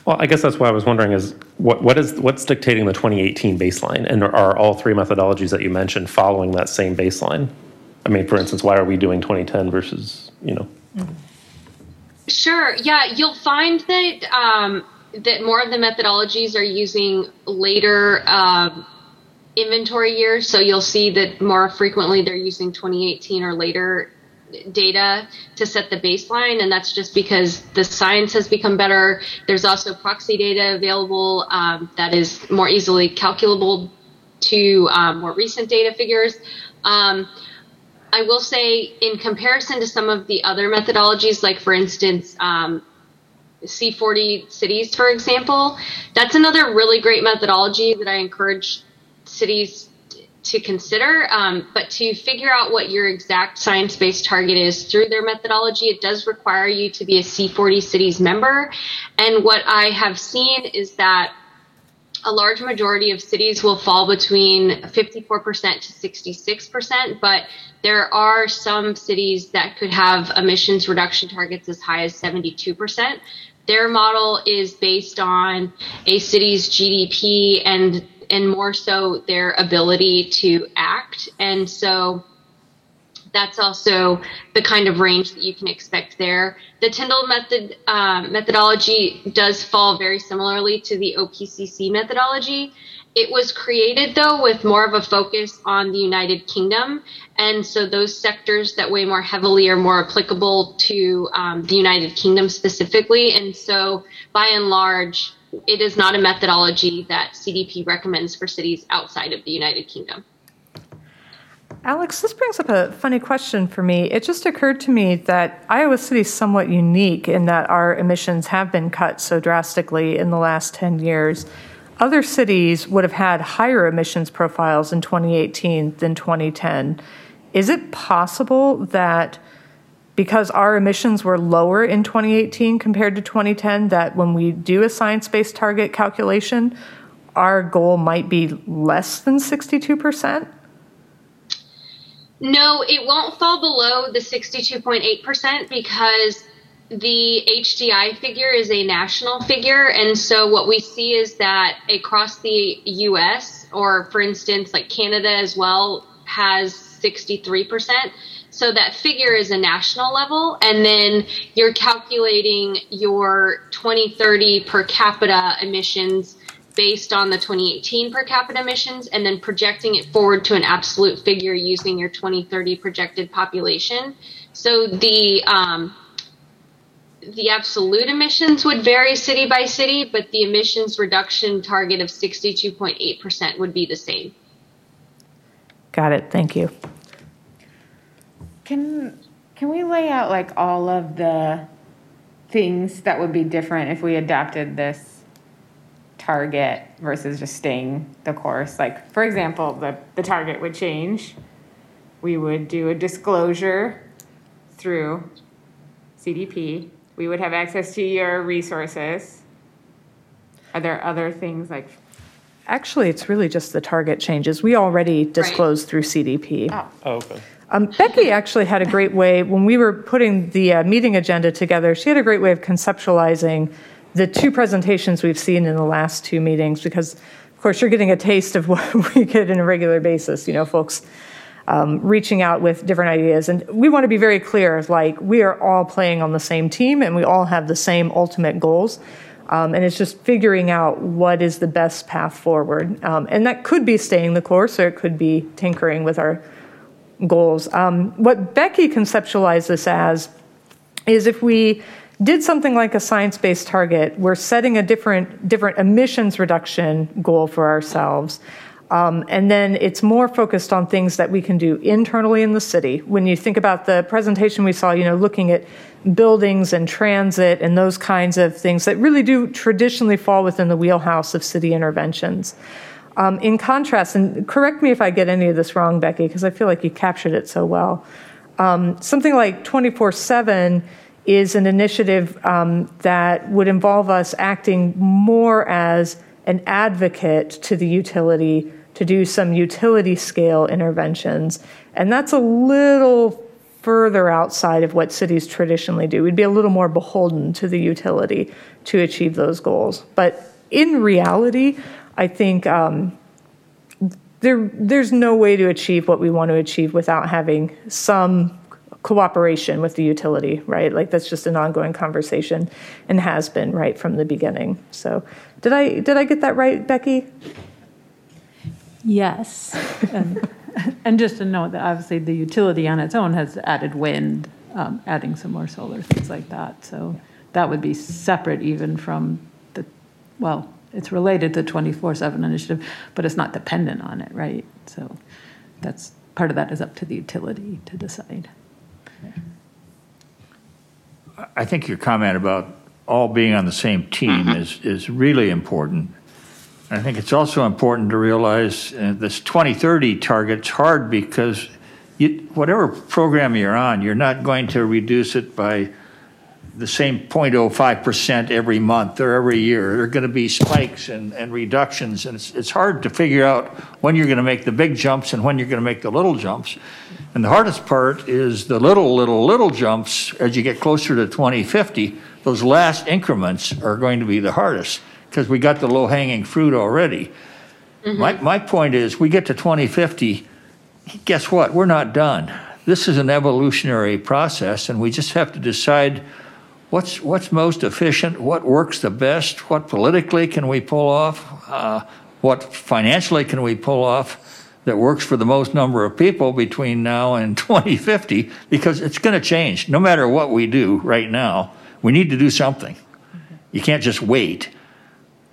Speaker 5: Well, I guess that's why I was wondering is what what is what's dictating the 2018 baseline, and are all three methodologies that you mentioned following that same baseline? I mean, for instance, why are we doing 2010 versus you know?
Speaker 4: Sure. Yeah, you'll find that um, that more of the methodologies are using later um, inventory years. So you'll see that more frequently they're using 2018 or later data to set the baseline, and that's just because the science has become better. There's also proxy data available um, that is more easily calculable to um, more recent data figures. Um, I will say, in comparison to some of the other methodologies, like for instance, um, C40 cities, for example, that's another really great methodology that I encourage cities to consider. Um, but to figure out what your exact science based target is through their methodology, it does require you to be a C40 cities member. And what I have seen is that a large majority of cities will fall between 54% to 66%, but there are some cities that could have emissions reduction targets as high as 72%. Their model is based on a city's GDP and and more so their ability to act. And so that's also the kind of range that you can expect there. The Tyndall method um, methodology does fall very similarly to the OPCC methodology. It was created though with more of a focus on the United Kingdom, and so those sectors that weigh more heavily are more applicable to um, the United Kingdom specifically. And so, by and large, it is not a methodology that CDP recommends for cities outside of the United Kingdom.
Speaker 2: Alex, this brings up a funny question for me. It just occurred to me that Iowa City is somewhat unique in that our emissions have been cut so drastically in the last 10 years. Other cities would have had higher emissions profiles in 2018 than 2010. Is it possible that because our emissions were lower in 2018 compared to 2010, that when we do a science based target calculation, our goal might be less than 62%?
Speaker 4: No, it won't fall below the 62.8% because the HDI figure is a national figure. And so what we see is that across the US, or for instance, like Canada as well, has 63%. So that figure is a national level. And then you're calculating your 2030 per capita emissions based on the 2018 per capita emissions and then projecting it forward to an absolute figure using your 2030 projected population. So the um, the absolute emissions would vary city by city, but the emissions reduction target of 62.8% would be the same.
Speaker 2: Got it. Thank you.
Speaker 7: Can can we lay out like all of the things that would be different if we adopted this target versus just staying the course? Like for example, the the target would change. We would do a disclosure through CDP. We would have access to your resources. Are there other things like
Speaker 2: Actually, it's really just the target changes. We already disclosed through CDP.
Speaker 7: oh
Speaker 5: Oh, okay.
Speaker 2: Um, Becky actually had a great way, when we were putting the uh, meeting agenda together, she had a great way of conceptualizing the two presentations we've seen in the last two meetings, because, of course, you're getting a taste of what we get on a regular basis, you know, folks um, reaching out with different ideas. And we want to be very clear, like, we are all playing on the same team and we all have the same ultimate goals. Um, and it's just figuring out what is the best path forward. Um, and that could be staying the course or it could be tinkering with our goals. Um, what Becky conceptualized this as is if we did something like a science-based target, we're setting a different different emissions reduction goal for ourselves. Um, and then it's more focused on things that we can do internally in the city. When you think about the presentation we saw, you know, looking at buildings and transit and those kinds of things that really do traditionally fall within the wheelhouse of city interventions. Um, in contrast, and correct me if I get any of this wrong, Becky, because I feel like you captured it so well. Um, something like 24 7 is an initiative um, that would involve us acting more as an advocate to the utility to do some utility scale interventions. And that's a little further outside of what cities traditionally do. We'd be a little more beholden to the utility to achieve those goals. But in reality, I think um, there, there's no way to achieve what we want to achieve without having some cooperation with the utility, right? Like that's just an ongoing conversation and has been right from the beginning. So, did I did I get that right, Becky?
Speaker 1: Yes. And, and just to note that obviously the utility on its own has added wind, um, adding some more solar, things like that. So that would be separate even from the, well, it's related to 24/7 initiative, but it's not dependent on it, right? So that's, part of that is up to the utility to decide.
Speaker 6: I think your comment about all being on the same team is, is really important. I think it's also important to realize uh, this 2030 target's hard because you, whatever program you're on, you're not going to reduce it by the same 0.05% every month or every year. There are going to be spikes and, and reductions, and it's, it's hard to figure out when you're going to make the big jumps and when you're going to make the little jumps. And the hardest part is the little, little, little jumps as you get closer to 2050. Those last increments are going to be the hardest because we got the low hanging fruit already. Mm-hmm. My, my point is, we get to 2050, guess what? We're not done. This is an evolutionary process, and we just have to decide what's what's most efficient, what works the best, what politically can we pull off, uh, what financially can we pull off that works for the most number of people between now and 2050, because it's going to change. No matter what we do right now, we need to do something. You can't just wait.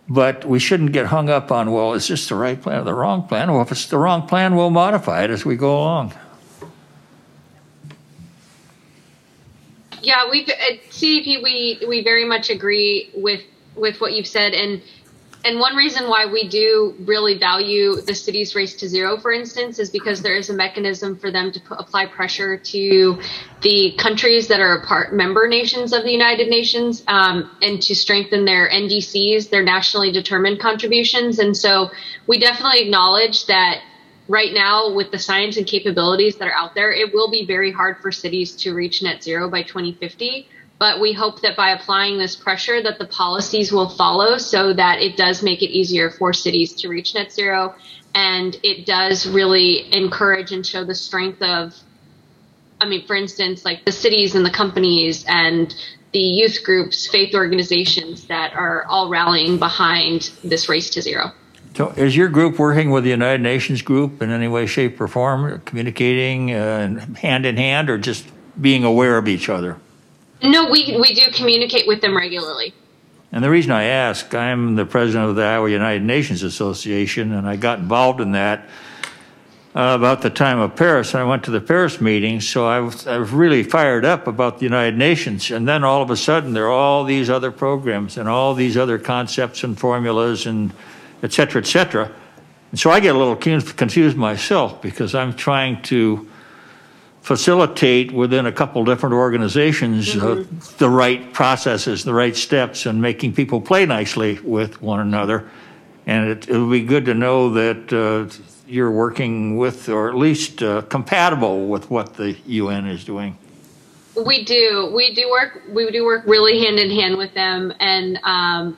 Speaker 6: But we shouldn't get hung up on, well, is this the right plan or the wrong plan? Well, if it's the wrong plan, we'll modify it as we go along.
Speaker 4: Yeah, we at CDP we we very much agree with with what you've said, and and one reason why we do really value the city's race to zero, for instance, is because there is a mechanism for them to apply pressure to the countries that are part member nations of the United Nations, um, and to strengthen their NDCs, their nationally determined contributions. And so we definitely acknowledge that right now with the science and capabilities that are out there it will be very hard for cities to reach net zero by 2050 but we hope that by applying this pressure that the policies will follow so that it does make it easier for cities to reach net zero. And it does really encourage and show the strength of i mean for instance like the cities and the companies and the youth groups faith organizations that are all rallying behind this race to zero
Speaker 6: So is your group working with the United Nations group in any way, shape, or form, communicating uh, hand in hand, or just being aware of each other?
Speaker 4: no we we do communicate with them regularly
Speaker 6: And the reason I ask, I'm the president of the Iowa United Nations Association, and I got involved in that uh, about the time of Paris. And I went to the Paris meeting, so I was, I was really fired up about the United Nations. And then all of a sudden, there are all these other programs and all these other concepts and formulas and et cetera, et cetera. And so I get a little confused myself because I'm trying to facilitate within a couple different organizations uh, the right processes, the right steps, and making people play nicely with one another. And it, it would be good to know that uh, you're working with, or at least uh, compatible with what the UN is doing.
Speaker 4: We do. We do work. We do work really hand in hand with them, and um,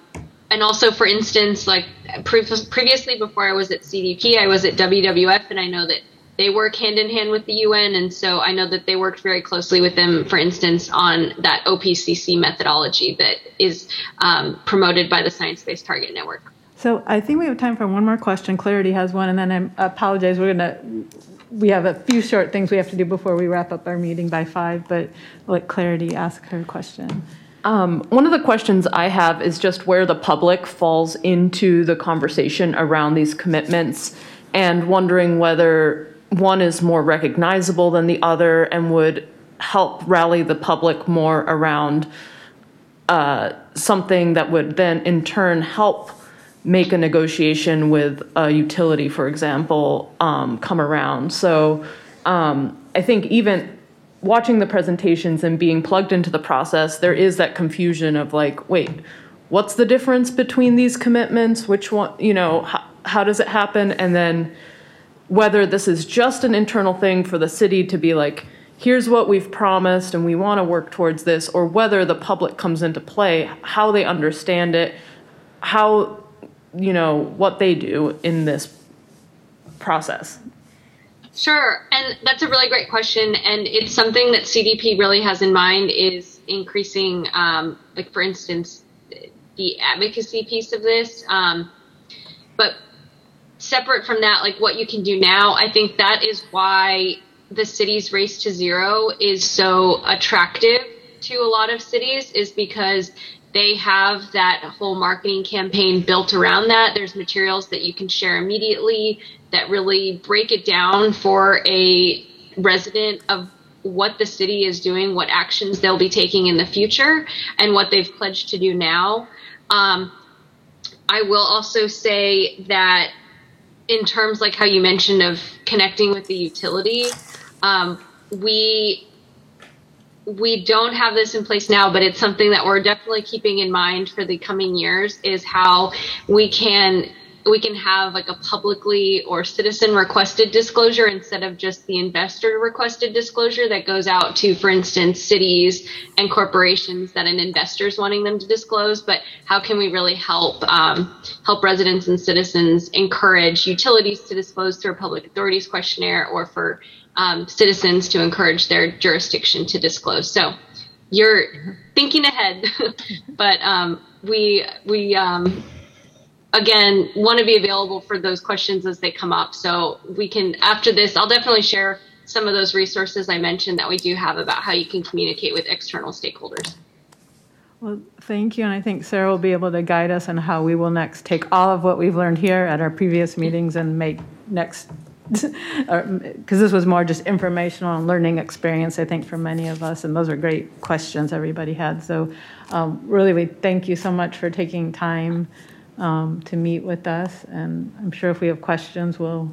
Speaker 4: and also, for instance, like pre- previously before I was at CDP, I was at WWF, and I know that they work hand in hand with the UN, and so I know that they worked very closely with them, for instance, on that OPCC methodology that is um, promoted by the Science Based Target Network.
Speaker 1: So I think we have time for one more question. Clarity has one, and then I apologize, we're gonna, we have a few short things we have to do before we wrap up our meeting by five, but let Clarity ask her question.
Speaker 10: Um, one of the questions I have is just where the public falls into the conversation around these commitments and wondering whether one is more recognizable than the other and would help rally the public more around uh, something that would then in turn help make a negotiation with a utility, for example, um, come around. So um, I think even watching the presentations and being plugged into the process, there is that confusion of like, wait, what's the difference between these commitments? Which one, you know, how, how does it happen? And then whether this is just an internal thing for the city to be like, here's what we've promised and we want to work towards this, or whether the public comes into play, how they understand it, how, you know, what they do in this process.
Speaker 4: Sure, and that's a really great question, and it's something that CDP really has in mind is increasing, um, like for instance, the advocacy piece of this. Um, but separate from that, like what you can do now, I think that is why the city's race to zero is so attractive to a lot of cities, is because they have that whole marketing campaign built around that. There's materials that you can share immediately that really break it down for a resident of what the city is doing, what actions they'll be taking in the future, and what they've pledged to do now. Um, I will also say that in terms like how you mentioned of connecting with the utility, um, we we don't have this in place now, but it's something that we're definitely keeping in mind for the coming years is how we can we can have like a publicly or citizen requested disclosure instead of just the investor requested disclosure that goes out to, for instance, cities and corporations that an investor is wanting them to disclose. But how can we really help um, help residents and citizens encourage utilities to disclose through a public authorities questionnaire or for um, citizens to encourage their jurisdiction to disclose? So you're thinking ahead, but um, we we um, again want to be available for those questions as they come up. So we can after this, I'll definitely share some of those resources I mentioned that we do have about how you can communicate with external stakeholders.
Speaker 1: Well, thank you, and I think Sarah will be able to guide us on how we will next take all of what we've learned here at our previous meetings and make next, because this was more just informational and learning experience, I think, for many of us, and those are great questions everybody had. So um, really, we thank you so much for taking time um, to meet with us, and I'm sure if we have questions, we'll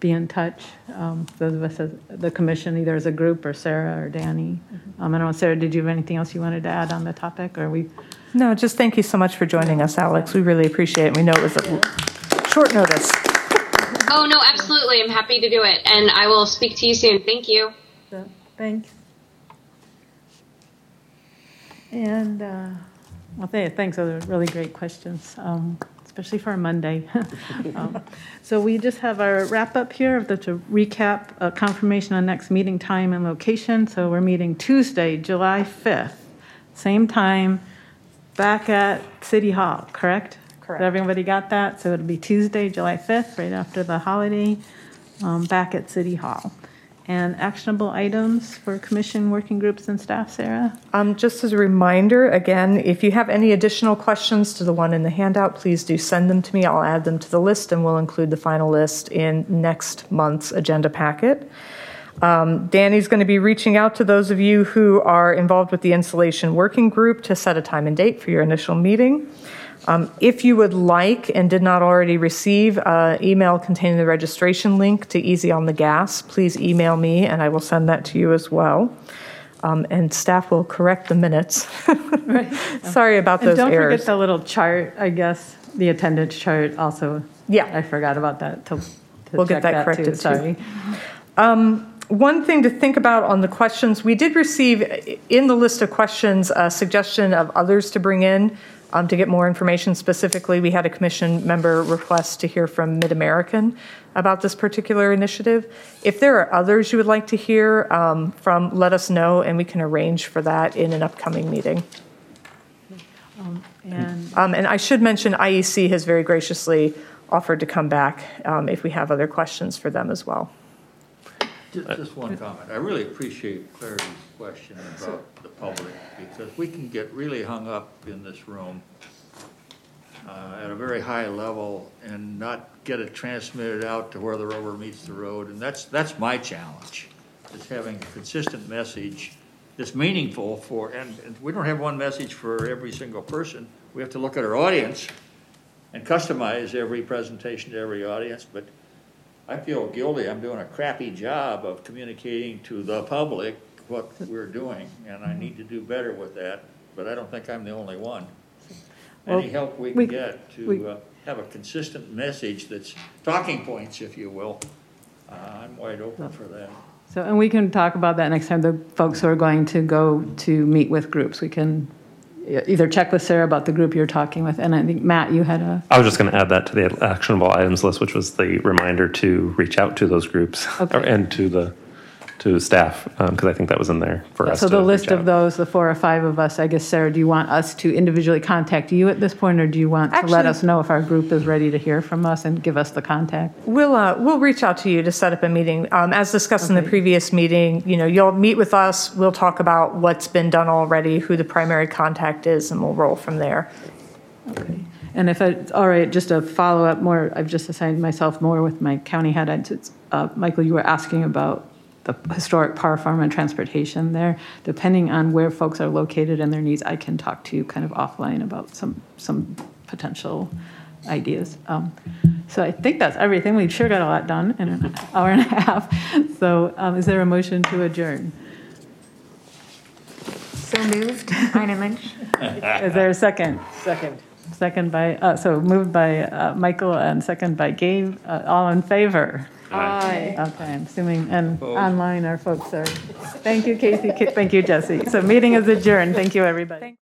Speaker 1: be in touch. Um, Those of us, as the commission, either as a group or Sarah or Danny. Um, I don't know, Sarah, did you have anything else you wanted to add on the topic, or we?
Speaker 2: No, just thank you so much for joining us, Alex. We really appreciate it. We know it was a short notice.
Speaker 4: Oh no, absolutely. I'm happy to do it, and I will speak to you soon. Thank you.
Speaker 1: Thanks. And, uh, well, thanks, those are really great questions, um, especially for a Monday. Um, So we just have our wrap-up here, the- to recap, uh, confirmation on next meeting time and location. So we're meeting Tuesday, July 5th, same time, back at City Hall, correct?
Speaker 2: Correct.
Speaker 1: Everybody got that? So it'll be Tuesday, July 5th, right after the holiday, um, back at City Hall. And actionable items for commission working groups and staff, Sarah?
Speaker 2: Um, Just as a reminder, again, if you have any additional questions to the one in the handout, please do send them to me. I'll add them to the list and we'll include the final list in next month's agenda packet. Um, Danny's going to be reaching out to those of you who are involved with the installation working group to set a time and date for your initial meeting. Um, If you would like and did not already receive an email containing the registration link to Easy on the Gas, please email me and I will send that to you as well. Um, And staff will correct the minutes. Sorry about
Speaker 1: And
Speaker 2: those
Speaker 1: don't forget the little chart, I guess, the attendance chart also.
Speaker 2: Yeah.
Speaker 1: I forgot about that to, to
Speaker 2: We'll get
Speaker 1: check
Speaker 2: that
Speaker 1: too,
Speaker 2: corrected, too.
Speaker 1: Sorry.
Speaker 2: One thing to think about on the questions, we did receive in the list of questions a suggestion of others to bring in um, to get more information. Specifically, we had a commission member request to hear from MidAmerican about this particular initiative. If there are others you would like to hear um, from, let us know, and we can arrange for that in an upcoming meeting.
Speaker 1: And
Speaker 2: Um, And I should mention, IEC has very graciously offered to come back um, if we have other questions for them as well.
Speaker 6: Just, just one comment. I really appreciate Clary's question about the public, because we can get really hung up in this room uh, at a very high level and not get it transmitted out to where the rubber meets the road, and that's, that's my challenge, is having a consistent message that's meaningful for, and, and we don't have one message for every single person. We have to look at our audience and customize every presentation to every audience, but I feel guilty, I'm doing a crappy job of communicating to the public what we're doing, and I need to do better with that, but I don't think I'm the only one. Any help we
Speaker 1: we-
Speaker 6: can get
Speaker 1: we-
Speaker 6: to uh, have a consistent message that's talking points, if you will, uh, I'm wide open for that.
Speaker 1: So, and we can talk about that next time, the folks who are going to go to meet with groups. We can e- either check with Sarah about the group you're talking with, and I think, Matt, you had a,
Speaker 5: I was just going to add that to the actionable items list, which was the reminder to reach out to those groups
Speaker 1: Okay.
Speaker 5: or- and to the, to staff, because I think that was in there for us
Speaker 1: so
Speaker 5: to
Speaker 1: the list
Speaker 5: reach
Speaker 1: of those, the four or five of us, I guess, Sarah, do you want us to individually contact you at this point, or do you want to let us know if our group is ready to hear from us and give us the contact?
Speaker 2: We'll, uh, we'll reach out to you to set up a meeting. Um, As discussed in the previous meeting, you know, you'll meet with us, we'll talk about what's been done already, who the primary contact is, and we'll roll from there.
Speaker 1: Okay. And if it's all right, just a follow-up more, I've just assigned myself more with my county head. I'd- it's, uh, Michael, you were asking about the historic power farm and transportation there. Depending on where folks are located and their needs, I can talk to you kind of offline about some, some potential ideas. Um, So I think that's everything. We've sure got a lot done in an hour and a half. So um, is there a motion to adjourn?
Speaker 7: So moved, Ina Lynch.
Speaker 1: Is there a second?
Speaker 9: Second.
Speaker 1: Second by, uh, so moved by uh, Michael and second by Gabe. Uh, All in favor?
Speaker 10: Aye.
Speaker 1: Okay, I'm assuming, and online our folks are, thank you, Casey, thank you, Jesse. So meeting is adjourned. Thank you, everybody.